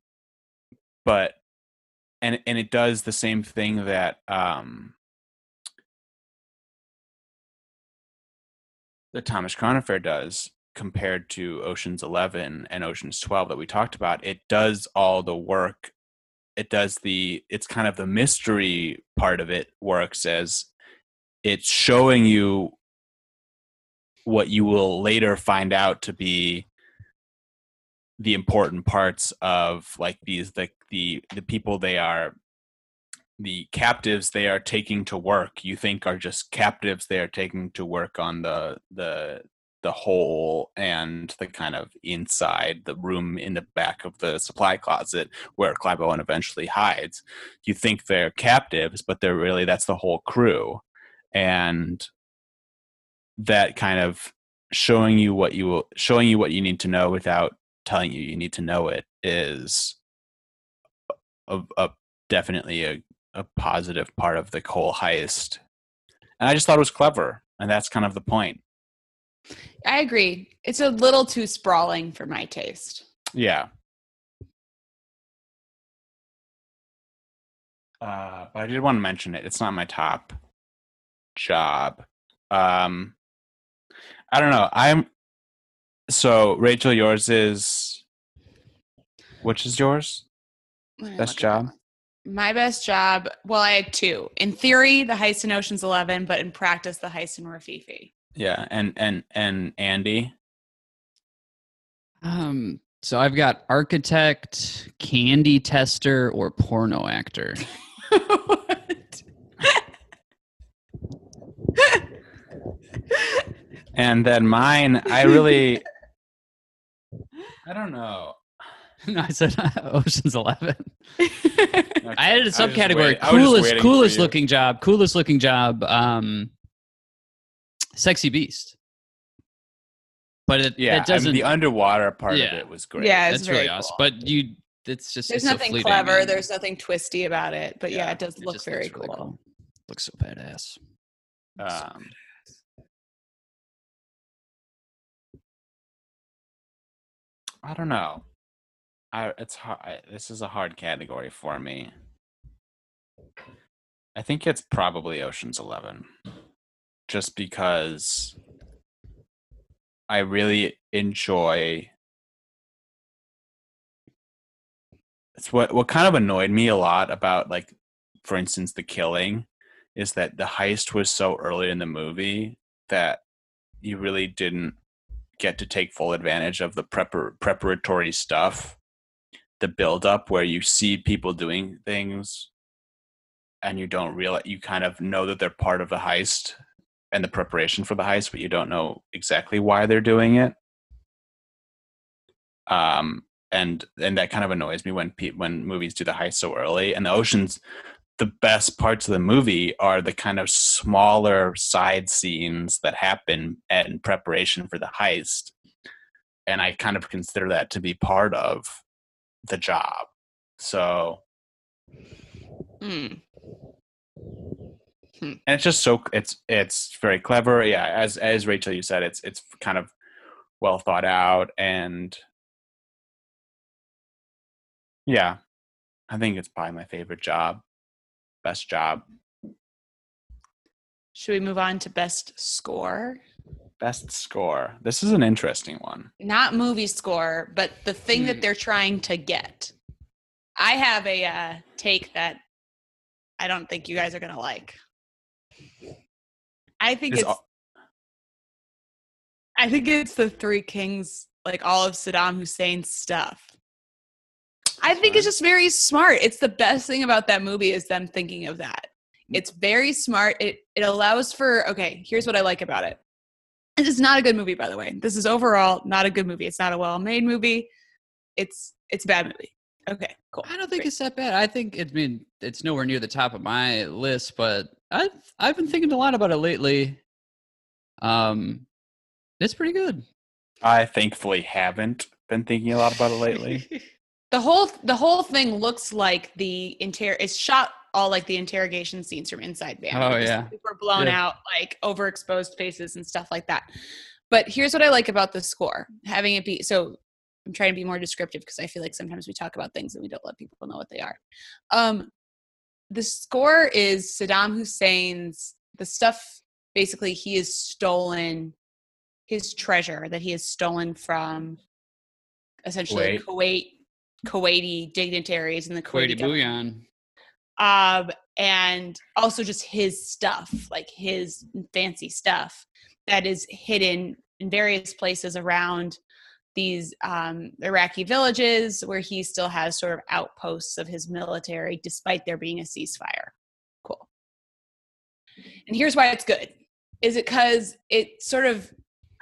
but and and it does the same thing that um the Thomas Crown Affair does compared to Ocean's 11 and Ocean's 12 that we talked about. It does all the work. It does the it's kind of the mystery part of it works as it's showing you what you will later find out to be the important parts of like these the the the people they are the captives they are taking to work you think are just captives they are taking to work on the the the hole and the kind of inside the room in the back of the supply closet where Clive Owen eventually hides. You think they're captives, but they're really that's the whole crew, and that kind of showing you what you will, showing you what you need to know without telling you you need to know it is a, a definitely a, a positive part of the whole heist and i just thought it was clever and that's kind of the point I agree. It's a little too sprawling for my taste. yeah uh, but i did want to mention it it's not my top job um i don't know i'm so rachel yours is which is yours best look it up. job My best job. Well, I had two. In theory, the heist in Ocean's Eleven, but in practice, the heist in Rififi. Yeah and and and andy Um, so I've got architect, candy tester, or porno actor. what? And then mine, I really, I don't know. no, I said Ocean's Eleven. Okay. I added a subcategory. Coolest, coolest looking job. Coolest looking job. Um, sexy beast. But it, Yeah, it doesn't. I mean, the underwater part Yeah. of it was great. Yeah, it's that's really very awesome. cool. But you, it's just There's it's nothing fleeting, clever. man. There's nothing twisty about it. But yeah, Yeah, it does It look very looks really cool. Looks so badass. Um, I don't know. I it's hard. I, this is a hard category for me. I think it's probably Ocean's Eleven, just because I really enjoy. It's what what kind of annoyed me a lot about like, for instance, the killing, is that the heist was so early in the movie that you really didn't get to take full advantage of the prepar- preparatory stuff the build up where you see people doing things and you don't realize you kind of know that they're part of the heist and the preparation for the heist but you don't know exactly why they're doing it um and and that kind of annoys me when pe- when movies do the heist so early and the oceans the best parts of the movie are the kind of smaller side scenes that happen in preparation for the heist and i kind of consider that to be part of the job so Mm. And it's just so it's it's very clever yeah as as rachel you said it's it's kind of well thought out and yeah i think it's probably my favorite job best job Should we move on to best score? best score this is an interesting one Not movie score, but the thing Hmm. that they're trying to get. I have a uh, take that I don't think you guys are gonna like. I think it's. I think it's the Three Kings, like all of Saddam Hussein's stuff. I think it's just very smart. It's the best thing about that movie is them thinking of that. Mm. It's very smart. It it allows for okay, here's what I like about it. This is not a good movie, by the way. This is overall not a good movie. It's not a well made movie. It's it's a bad movie. Okay, cool. I don't think Great. it's that bad. I think it I mean it's nowhere near the top of my list, but I've I've been thinking a lot about it lately. Um, it's pretty good. i thankfully haven't been thinking a lot about it lately the whole the whole thing looks like the inter it's shot all like the interrogation scenes from inside man Oh, Like, yeah. super blown Yeah. out like overexposed faces and stuff like that but here's what i like about the score having it be so i'm trying to be more descriptive because i feel like sometimes we talk about things and we don't let people know what they are um the score is saddam hussein's the stuff basically he has stolen his treasure that he has stolen from essentially Kuwait Kuwaiti dignitaries and the Kuwaiti, Kuwaiti bullion. um, and also just his stuff, like his fancy stuff that is hidden in various places around these um, Iraqi villages where he still has sort of outposts of his military despite there being a ceasefire. Cool. And here's why it's good. Is it because it sort of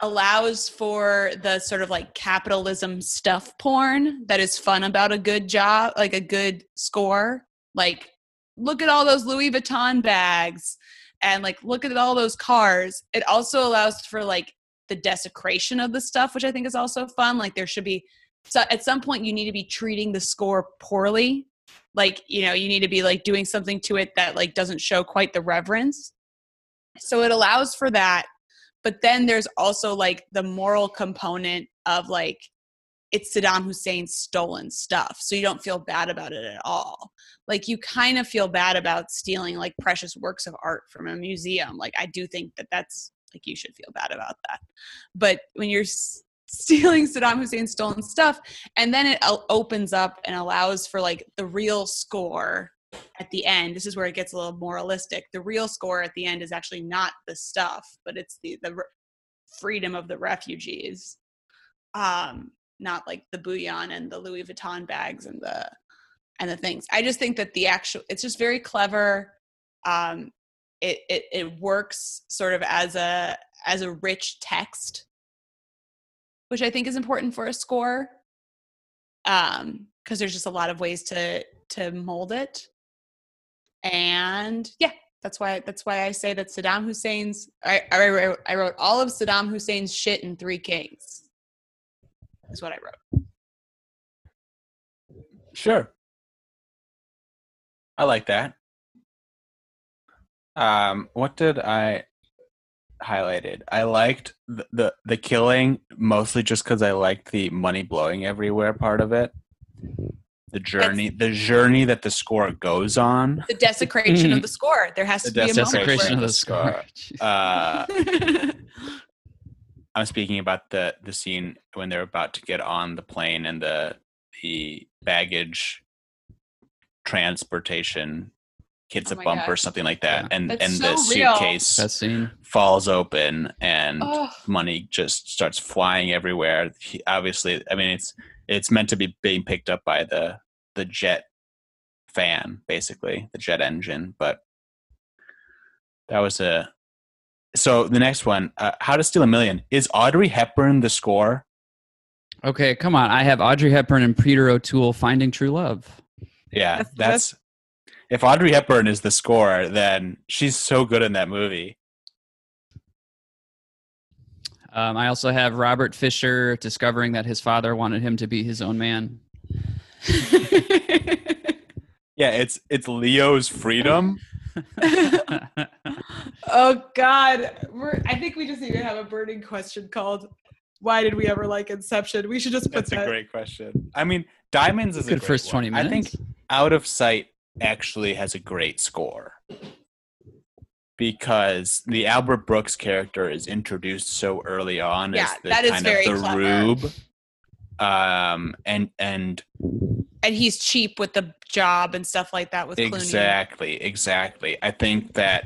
allows for the sort of like capitalism stuff porn that is fun about a good job, like a good score. Like, look at all those Louis Vuitton bags and like look at all those cars. It also allows for like the desecration of the stuff, which I think is also fun. Like, there should be so at some point you need to be treating the score poorly. Like, you know, you need to be like doing something to it that like doesn't show quite the reverence. So it allows for that but then there's also like the moral component of like it's Saddam Hussein's stolen stuff. So you don't feel bad about it at all. Like you kind of feel bad about stealing like precious works of art from a museum. Like I do think that that's like you should feel bad about that. But when you're stealing Saddam Hussein's stolen stuff and then it opens up and allows for like the real score at the end this is where it gets a little moralistic the real score at the end is actually not the stuff but it's the the freedom of the refugees. Um not like the bullion and the louis vuitton bags and the and the things. I just think that the actual it's just very clever. Um it it, it works sort of as a as a rich text which i think is important for a score um because there's just a lot of ways to to mold it and yeah that's why that's why i say that saddam hussein's i i I wrote all of saddam hussein's shit in three kings is what i wrote Sure. I like that. Um, what did I highlighted? I liked the the, the killing mostly just because I liked the money blowing everywhere part of it. The journey, the journey that the score goes on. the desecration of the score there has The to be a moment Desecration of the score. Uh, I'm speaking about the the scene when they're about to get on the plane and the the baggage transportation hits Oh a my bump or something like that, Yeah. and That's and so the suitcase That scene. falls open and oh, money just starts flying everywhere. He, obviously, I mean it's it's meant to be being picked up by the the jet fan, basically the jet engine. But that was a so the next one, uh, How to Steal a Million, is Audrey Hepburn the score? Okay, come on. I have Audrey Hepburn and Peter O'Toole finding true love. Yeah, That's- that's, if Audrey Hepburn is the score, then she's so good in that movie. Um, I also have Robert Fischer discovering that his father wanted him to be his own man. Yeah, it's it's Leo's freedom. oh god We're, i think we just need to have a burning question called why did we ever like inception we should just put That's a great question. I mean, Diamonds is a Good great first one. 20 minutes. I think Out of Sight actually has a great score because the Albert Brooks character is introduced so early on Yeah, as the that is kind very of the clever. rube. Um and and and he's cheap with the job and stuff like that with Clooney. exactly, exactly. I think that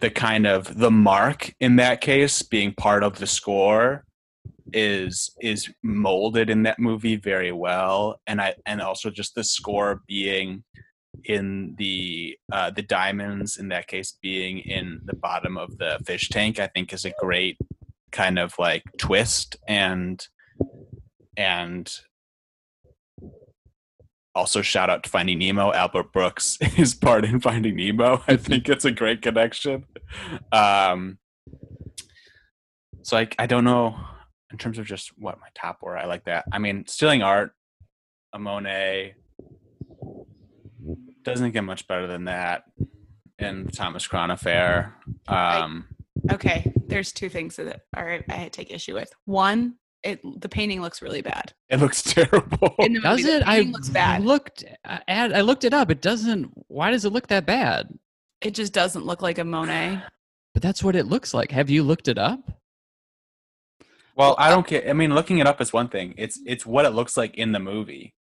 the kind of the mark in that case being part of the score is is molded in that movie very well and i and also just the score being in the uh the diamonds in that case being in the bottom of the fish tank i think is a great kind of like twist and and also shout out to finding nemo albert brooks is part in finding nemo i think it's a great connection um so I, I don't know in terms of just what my top were. I like that. I mean, stealing art, a Monet doesn't get much better than that. And the Thomas Crown affair. Um, okay there's two things that are i take issue with one it the painting looks really bad it looks terrible. in the Does movie, it? the I looks bad looked I, add- I looked it up. It doesn't. Why does it look that bad? it just doesn't look like a monet But that's what it looks like. Have you looked it up? well, I don't care. I mean, looking it up is one thing. It's it's what it looks like in the movie.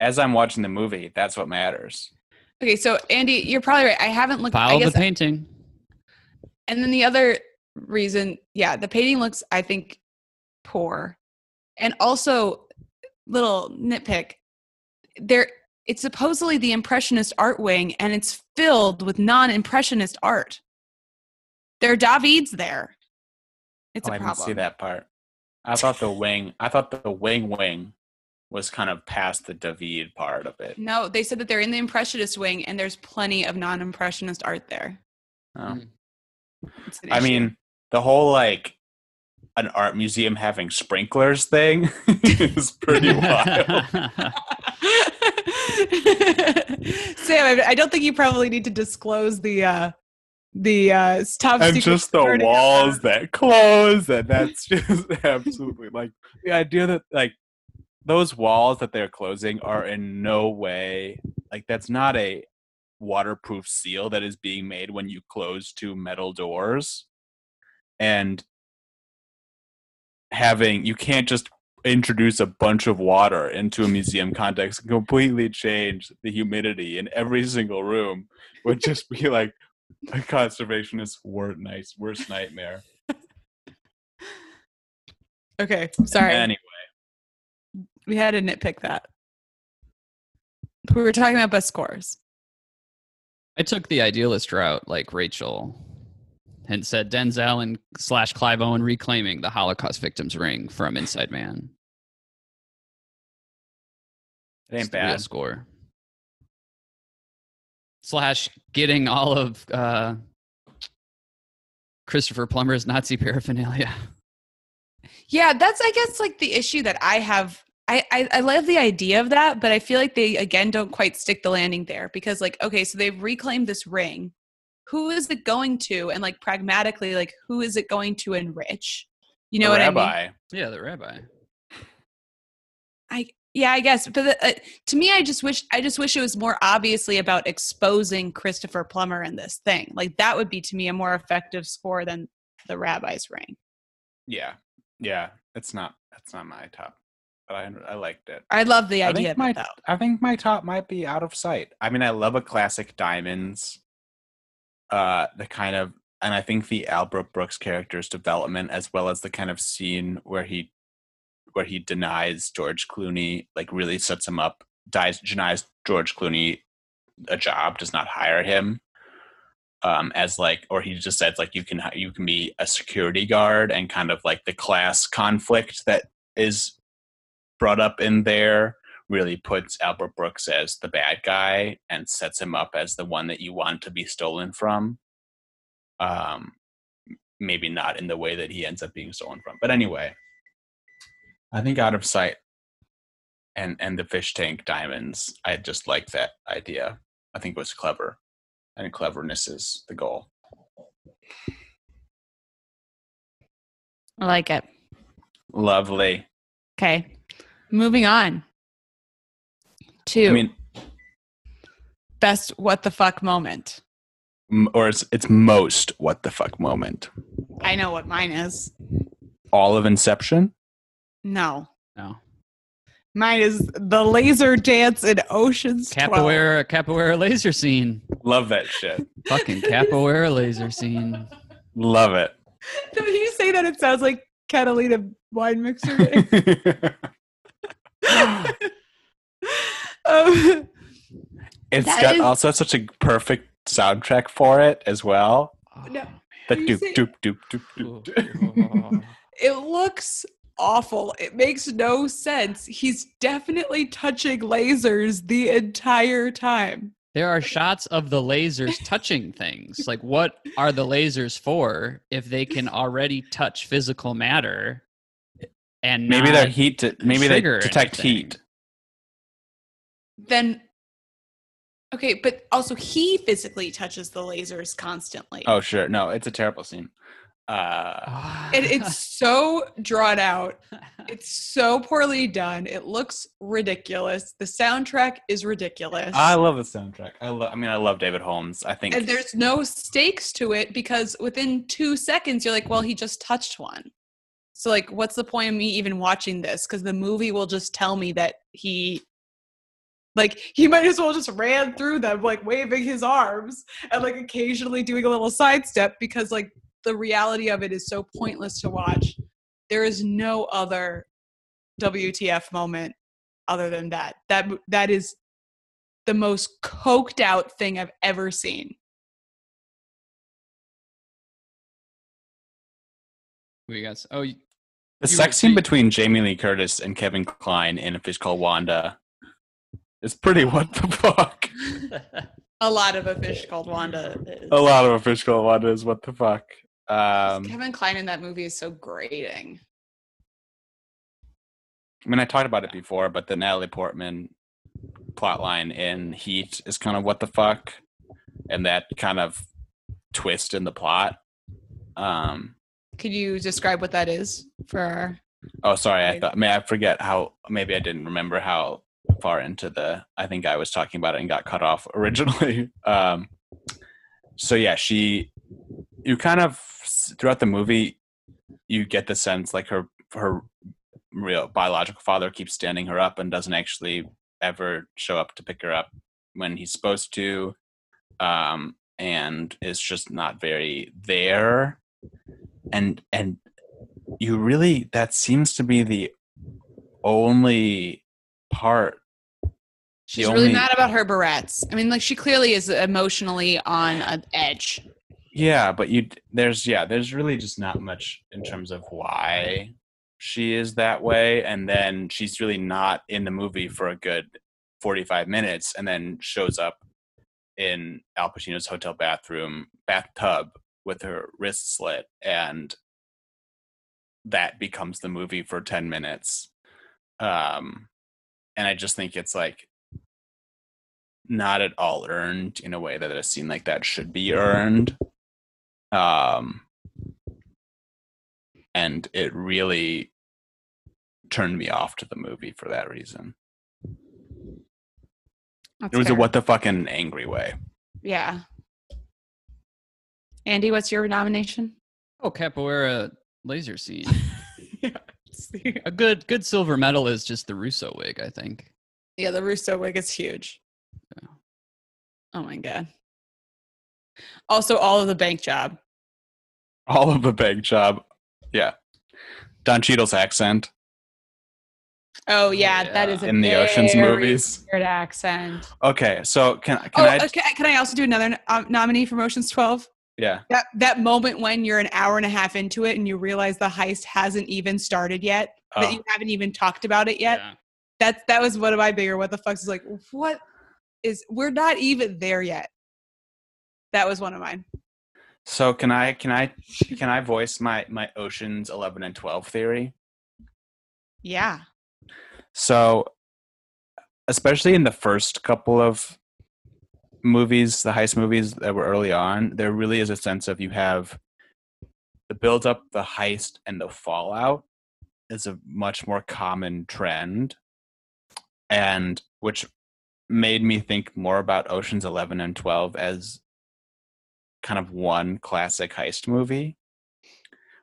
As I'm watching the movie, that's what matters. okay so andy you're probably right i haven't looked i Follow the guess painting. And then the other reason, yeah, the painting looks, I think, poor. And also, little nitpick, there it's supposedly the impressionist art wing and it's filled with non-impressionist art. There are Davids there. It's oh, a I problem. didn't see that part. I thought the wing. I thought the wing wing was kind of past the David part of it. No, they said that they're in the impressionist wing, and there's plenty of non-impressionist art there. Oh. Mm. I issue. mean, the whole like an art museum having sprinklers thing is pretty wild. Sam, I, I don't think you probably need to disclose the uh the uh top and secret just the security walls that close and that's just absolutely like the idea that like those walls that they're closing are in no way like that's not a waterproof seal that is being made when you close two metal doors and having you can't just introduce a bunch of water into a museum context and completely change the humidity in every single room would just be like a conservationist wor- nice worst nightmare. Okay, sorry. Anyway, we had to nitpick that. We were talking about best scores. I took the idealist route, like Rachel, and said Denzel and slash Clive Owen reclaiming the Holocaust victims ring from Inside Man. it ain't It's bad. score. Slash getting all of uh, Christopher Plummer's Nazi paraphernalia. Yeah, that's I guess like the issue that I have. I, I I love the idea of that, but I feel like they again don't quite stick the landing there because like okay, so they've reclaimed this ring. Who is it going to? And like pragmatically, like who is it going to enrich? You know The what I mean? rabbi. Yeah, the rabbi. I yeah, I guess. But the, uh, to me, I just wish I just wish it was more obviously about exposing Christopher Plummer in this thing. Like that would be to me a more effective score than the rabbi's ring. Yeah, yeah. It's not. That's not my top, but I I liked it. I love the I idea think my it. I think my top might be out of sight. I mean, I love a classic diamonds. Uh, the kind of and I think the Albert Brooks character's development, as well as the kind of scene where he where he denies George Clooney, like really sets him up. Dies, denies George Clooney a job, does not hire him. Um, as like, or he just says like you can you can be a security guard, and kind of like the class conflict that is brought up in there really puts Albert Brooks as the bad guy and sets him up as the one that you want to be stolen from. Um, maybe not in the way that he ends up being stolen from, but anyway, I think out of sight and and the fish tank diamonds, I just like that idea. I think it was clever, and cleverness is the goal. I like it. Lovely. Okay. Moving on to I mean, best what the fuck moment. or it's it's most what the fuck moment. I know what mine is. All of Inception. No. No. Mine is the laser dance in Ocean's 12. Capoeira, capoeira laser scene. Love that shit. Fucking capoeira laser scene. Love it. When you say that, it sounds like Catalina wine mixer. day. um, It's That got is- also such a perfect soundtrack for it as well. No. The Are you doop doop doop doop doop. it looks awful. It makes no sense. He's definitely touching lasers the entire time. There are shots of the lasers touching things. Like, what are the lasers for if they can already touch physical matter? And maybe they're heat. De- maybe they detect anything. heat. Then, okay, but also he physically touches the lasers constantly. Oh sure, no, it's a terrible scene. Uh, And it's so drawn out. It's so poorly done. It looks ridiculous. The soundtrack is ridiculous. I love the soundtrack. I love. I mean, I love David Holmes. I think and there's no stakes to it because within two seconds you're like well he just touched one so like what's the point of me even watching this? Because the movie will just tell me that he like he might as well just ran through them like waving his arms and like occasionally doing a little sidestep because like the reality of it is so pointless to watch. There is no other wtf moment other than that. That that is the most coked out thing i've ever seen. We got. Oh, The You sex scene between Jamie Lee Curtis and Kevin Kline in A Fish Called Wanda is pretty what the fuck. A lot of a fish called Wanda. Is. A lot of A Fish Called Wanda is what the fuck. Um, Kevin Kline in that movie is so grating. I mean, I talked about it before, but the Natalie Portman plotline in Heat is kind of what the fuck, and that kind of twist in the plot. Um, Could you describe what that is for our oh, sorry, I thought. May I forget how? Maybe I didn't remember how far into the. I think I was talking about it and got cut off originally. Um, so yeah, she. You kind of throughout the movie, you get the sense like her her real biological father keeps standing her up and doesn't actually ever show up to pick her up when he's supposed to um and is just not very there and and you really that seems to be the only part She's The really only- mad about her barrettes. I mean, like she clearly is emotionally on an edge. yeah but you there's yeah there's really just not much in terms of why she is that way and then she's really not in the movie for a good 45 minutes and then shows up in Al Pacino's hotel bathroom bathtub with her wrist slit and that becomes the movie for 10 minutes um and i just think it's like not at all earned in a way that a scene like that should be earned um and it really turned me off to the movie for that reason. That's it was a what the fucking angry way. Yeah. Andy, what's your nomination? oh, capoeira laser scene. yeah. A good good silver medal is just the Russo wig. I think. Yeah, the Russo wig is huge. Yeah. Oh my god. Also, all of the bank job. all of the bank job yeah don Cheadle's accent Oh yeah, that yeah. is a In the Ocean's movies. weird accent. okay so can, can oh, i okay. Can I also do another um, nominee for Ocean's Twelve? Yeah That that moment when you're an hour and a half into it and you realize the heist hasn't even started yet, that Oh. you haven't even talked about it yet. Yeah. That's that was one of my bigger what the fucks is like. What is we're not even there yet. That was one of mine. so can i can i can i voice my my oceans 11 and 12 theory Yeah. So, especially in the first couple of movies, the heist movies that were early on, there really is a sense of you have the build up, the heist, and the fallout is a much more common trend, and which made me think more about Ocean's 11 and 12 as kind of one classic heist movie.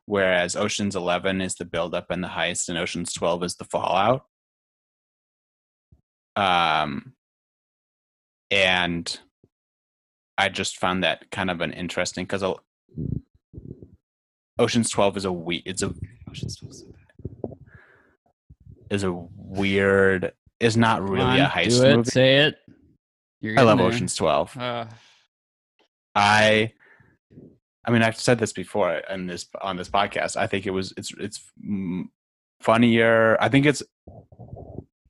Whereas Ocean's 11 is the build up and the heist, and Ocean's 12 is the fallout um and i just found that kind of an interesting because oceans 12 is a we it's a Ocean's Twelve so is a weird is not really Come a heist do it, movie. Say it. I love there. oceans 12 Uh, i i mean i've said this before on this on this podcast. I think it was it's it's funnier. I think it's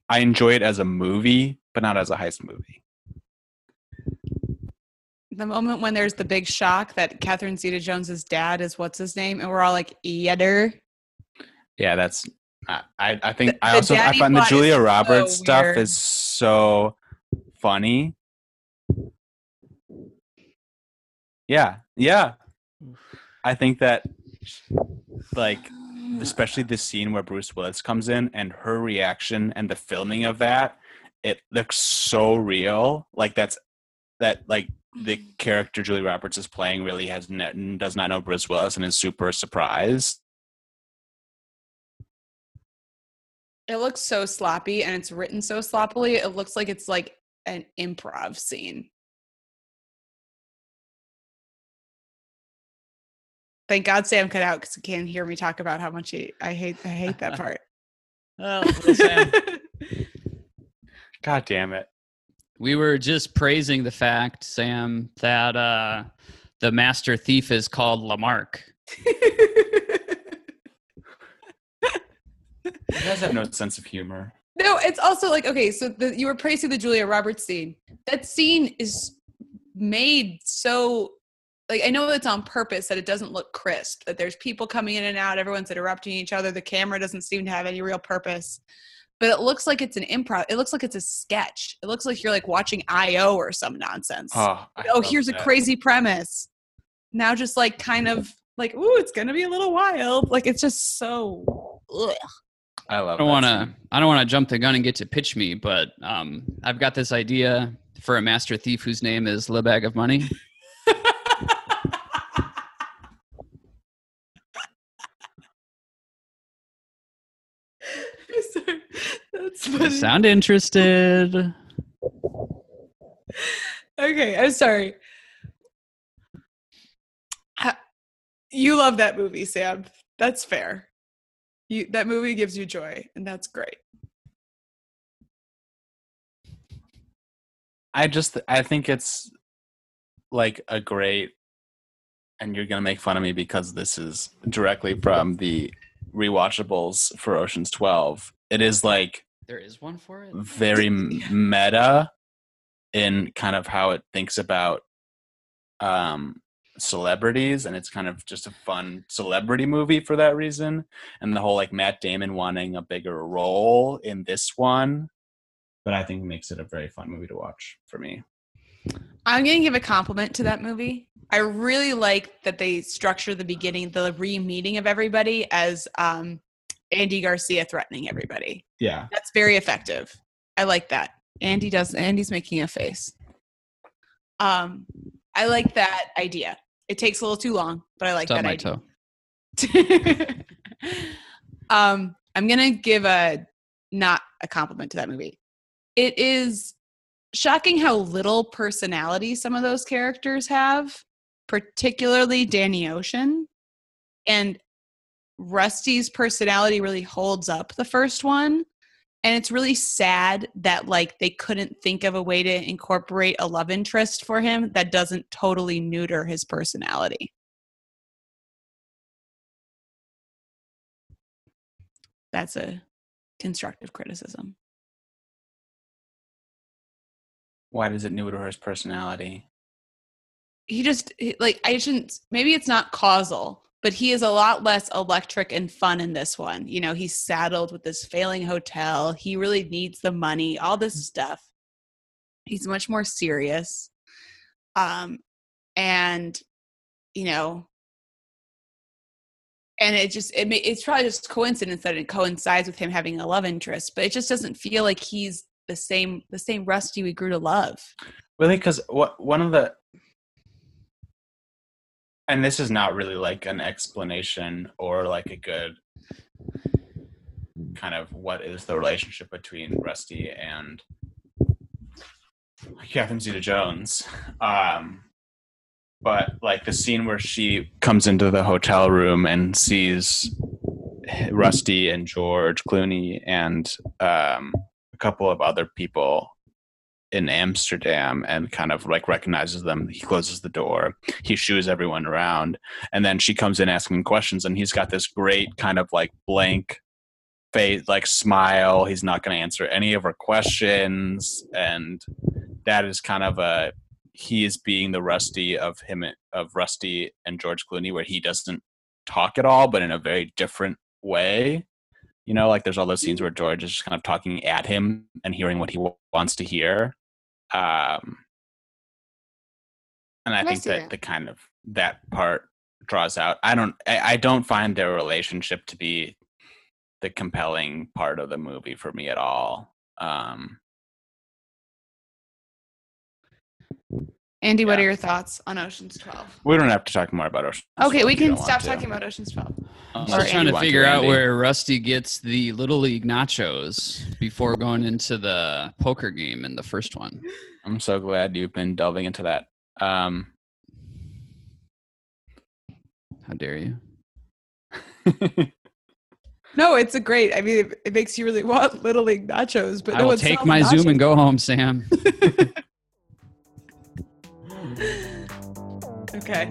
i enjoy it as a movie but not as a heist movie The moment when there's the big shock that Catherine Zeta Jones's dad is what's his name, and we're all like, Yedder. Yeah, that's. I I think The- I also I find the Julia so Roberts stuff weird. is so funny. Yeah, yeah. I think that like especially the scene where Bruce Willis comes in and her reaction and the filming of that, it looks so real. Like that's that like the character Julie Roberts is playing really has ne- does not know Bruce Willis and is super surprised. It looks so sloppy and it's written so sloppily. It looks like it's like an improv scene. Thank God Sam cut out because he can't hear me talk about how much he, I hate I hate that part. oh. God damn it. We were just praising the fact, Sam, that uh, the master thief is called LeMarque. You guys have no sense of humor. No, it's also like okay, so the, you were praising the Julia Roberts scene. That scene is made so like I know it's on purpose that it doesn't look crisp. That there's people coming in and out, everyone's interrupting each other. The camera doesn't seem to have any real purpose, but it looks like it's an improv. It looks like it's a sketch. It looks like you're like watching I.O. or some nonsense. Oh, oh, here's that. a crazy premise. Now just like kind of like, ooh, it's gonna be a little wild. Like it's just so. Ugh. I love. I don't want to. I don't want to jump the gun and get to pitch me, but um, I've got this idea for a master thief whose name is Le Bag of Money. Sorry. That's funny. Sound interested? Okay, I'm sorry. You love that movie, Sam. That's fair. You that movie gives you joy, and that's great. I just I think it's like a great and you're gonna make fun of me because this is directly from the rewatchables for Ocean's Twelve. It is like There is one for it. very meta in kind of how it thinks about um celebrities and it's kind of just a fun celebrity movie for that reason and the whole like Matt Damon wanting a bigger role in this one but I think makes it a very fun movie to watch for me. I'm gonna give a compliment to that movie. I really like that they structure the beginning, the re-meeting of everybody as um, Andy Garcia threatening everybody. Yeah. That's very effective. I like that. Andy does. Andy's making a face. Um, I like that idea. It takes a little too long, but I like Stub that my idea. toe. um, I'm gonna give a not a compliment to that movie. It is shocking how little personality some of those characters have, particularly Danny Ocean. And Rusty's personality really holds up the first one. And it's really sad that like they couldn't think of a way to incorporate a love interest for him that doesn't totally neuter his personality. That's a constructive criticism. Why does it neuter his personality? he just like I shouldn't maybe it's not causal, but he is a lot less electric and fun in this one. You know, he's saddled with this failing hotel. He really needs the money, all this stuff. He's much more serious. Um and you know and it just it, ma- it's probably just coincidence that it coincides with him having a love interest, but it just doesn't feel like he's the same the same Rusty we grew to love. Really, because what one of the and this is not really like an explanation or like a good kind of what is the relationship between Rusty and Catherine Zeta Jones. Um, but like the scene where she comes into the hotel room and sees Rusty and George Clooney and um, a couple of other people in Amsterdam and kind of like recognizes them. He closes the door. He shoos everyone around. And then she comes in asking questions and he's got this great kind of like blank face, like smile. He's not going to answer any of her questions. And that is kind of a, he is being the Rusty of him, of Rusty and George Clooney, where he doesn't talk at all, but in a very different way. You know, like there's all those scenes where George is just kind of talking at him and hearing what he w- wants to hear. Um, and I, think that, that. the kind of that part draws out. I don't. I, I don't find their relationship to be the compelling part of the movie for me at all. Um, Andy, what are your thoughts on Ocean's 12? we don't have to talk more about Ocean. Okay, we if you can stop talking about Ocean's 12. I'm Or still trying to want figure out Andy. where Rusty gets the Little League nachos before going into the poker game in the first one. I'm so glad you've been delving into that. Um, How dare you? No, it's a great. I mean, it, it makes you really want Little League nachos, but I no will take selling my Zoom and go home, Sam. Okay.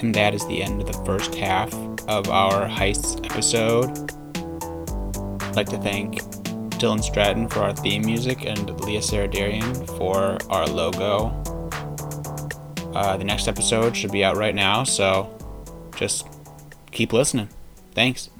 And that is the end of the first half of our heists episode. I'd like to thank Dylan Stratton for our theme music and Leah Saradarian for our logo. Uh, the next episode should be out right now, so just keep listening. Thanks.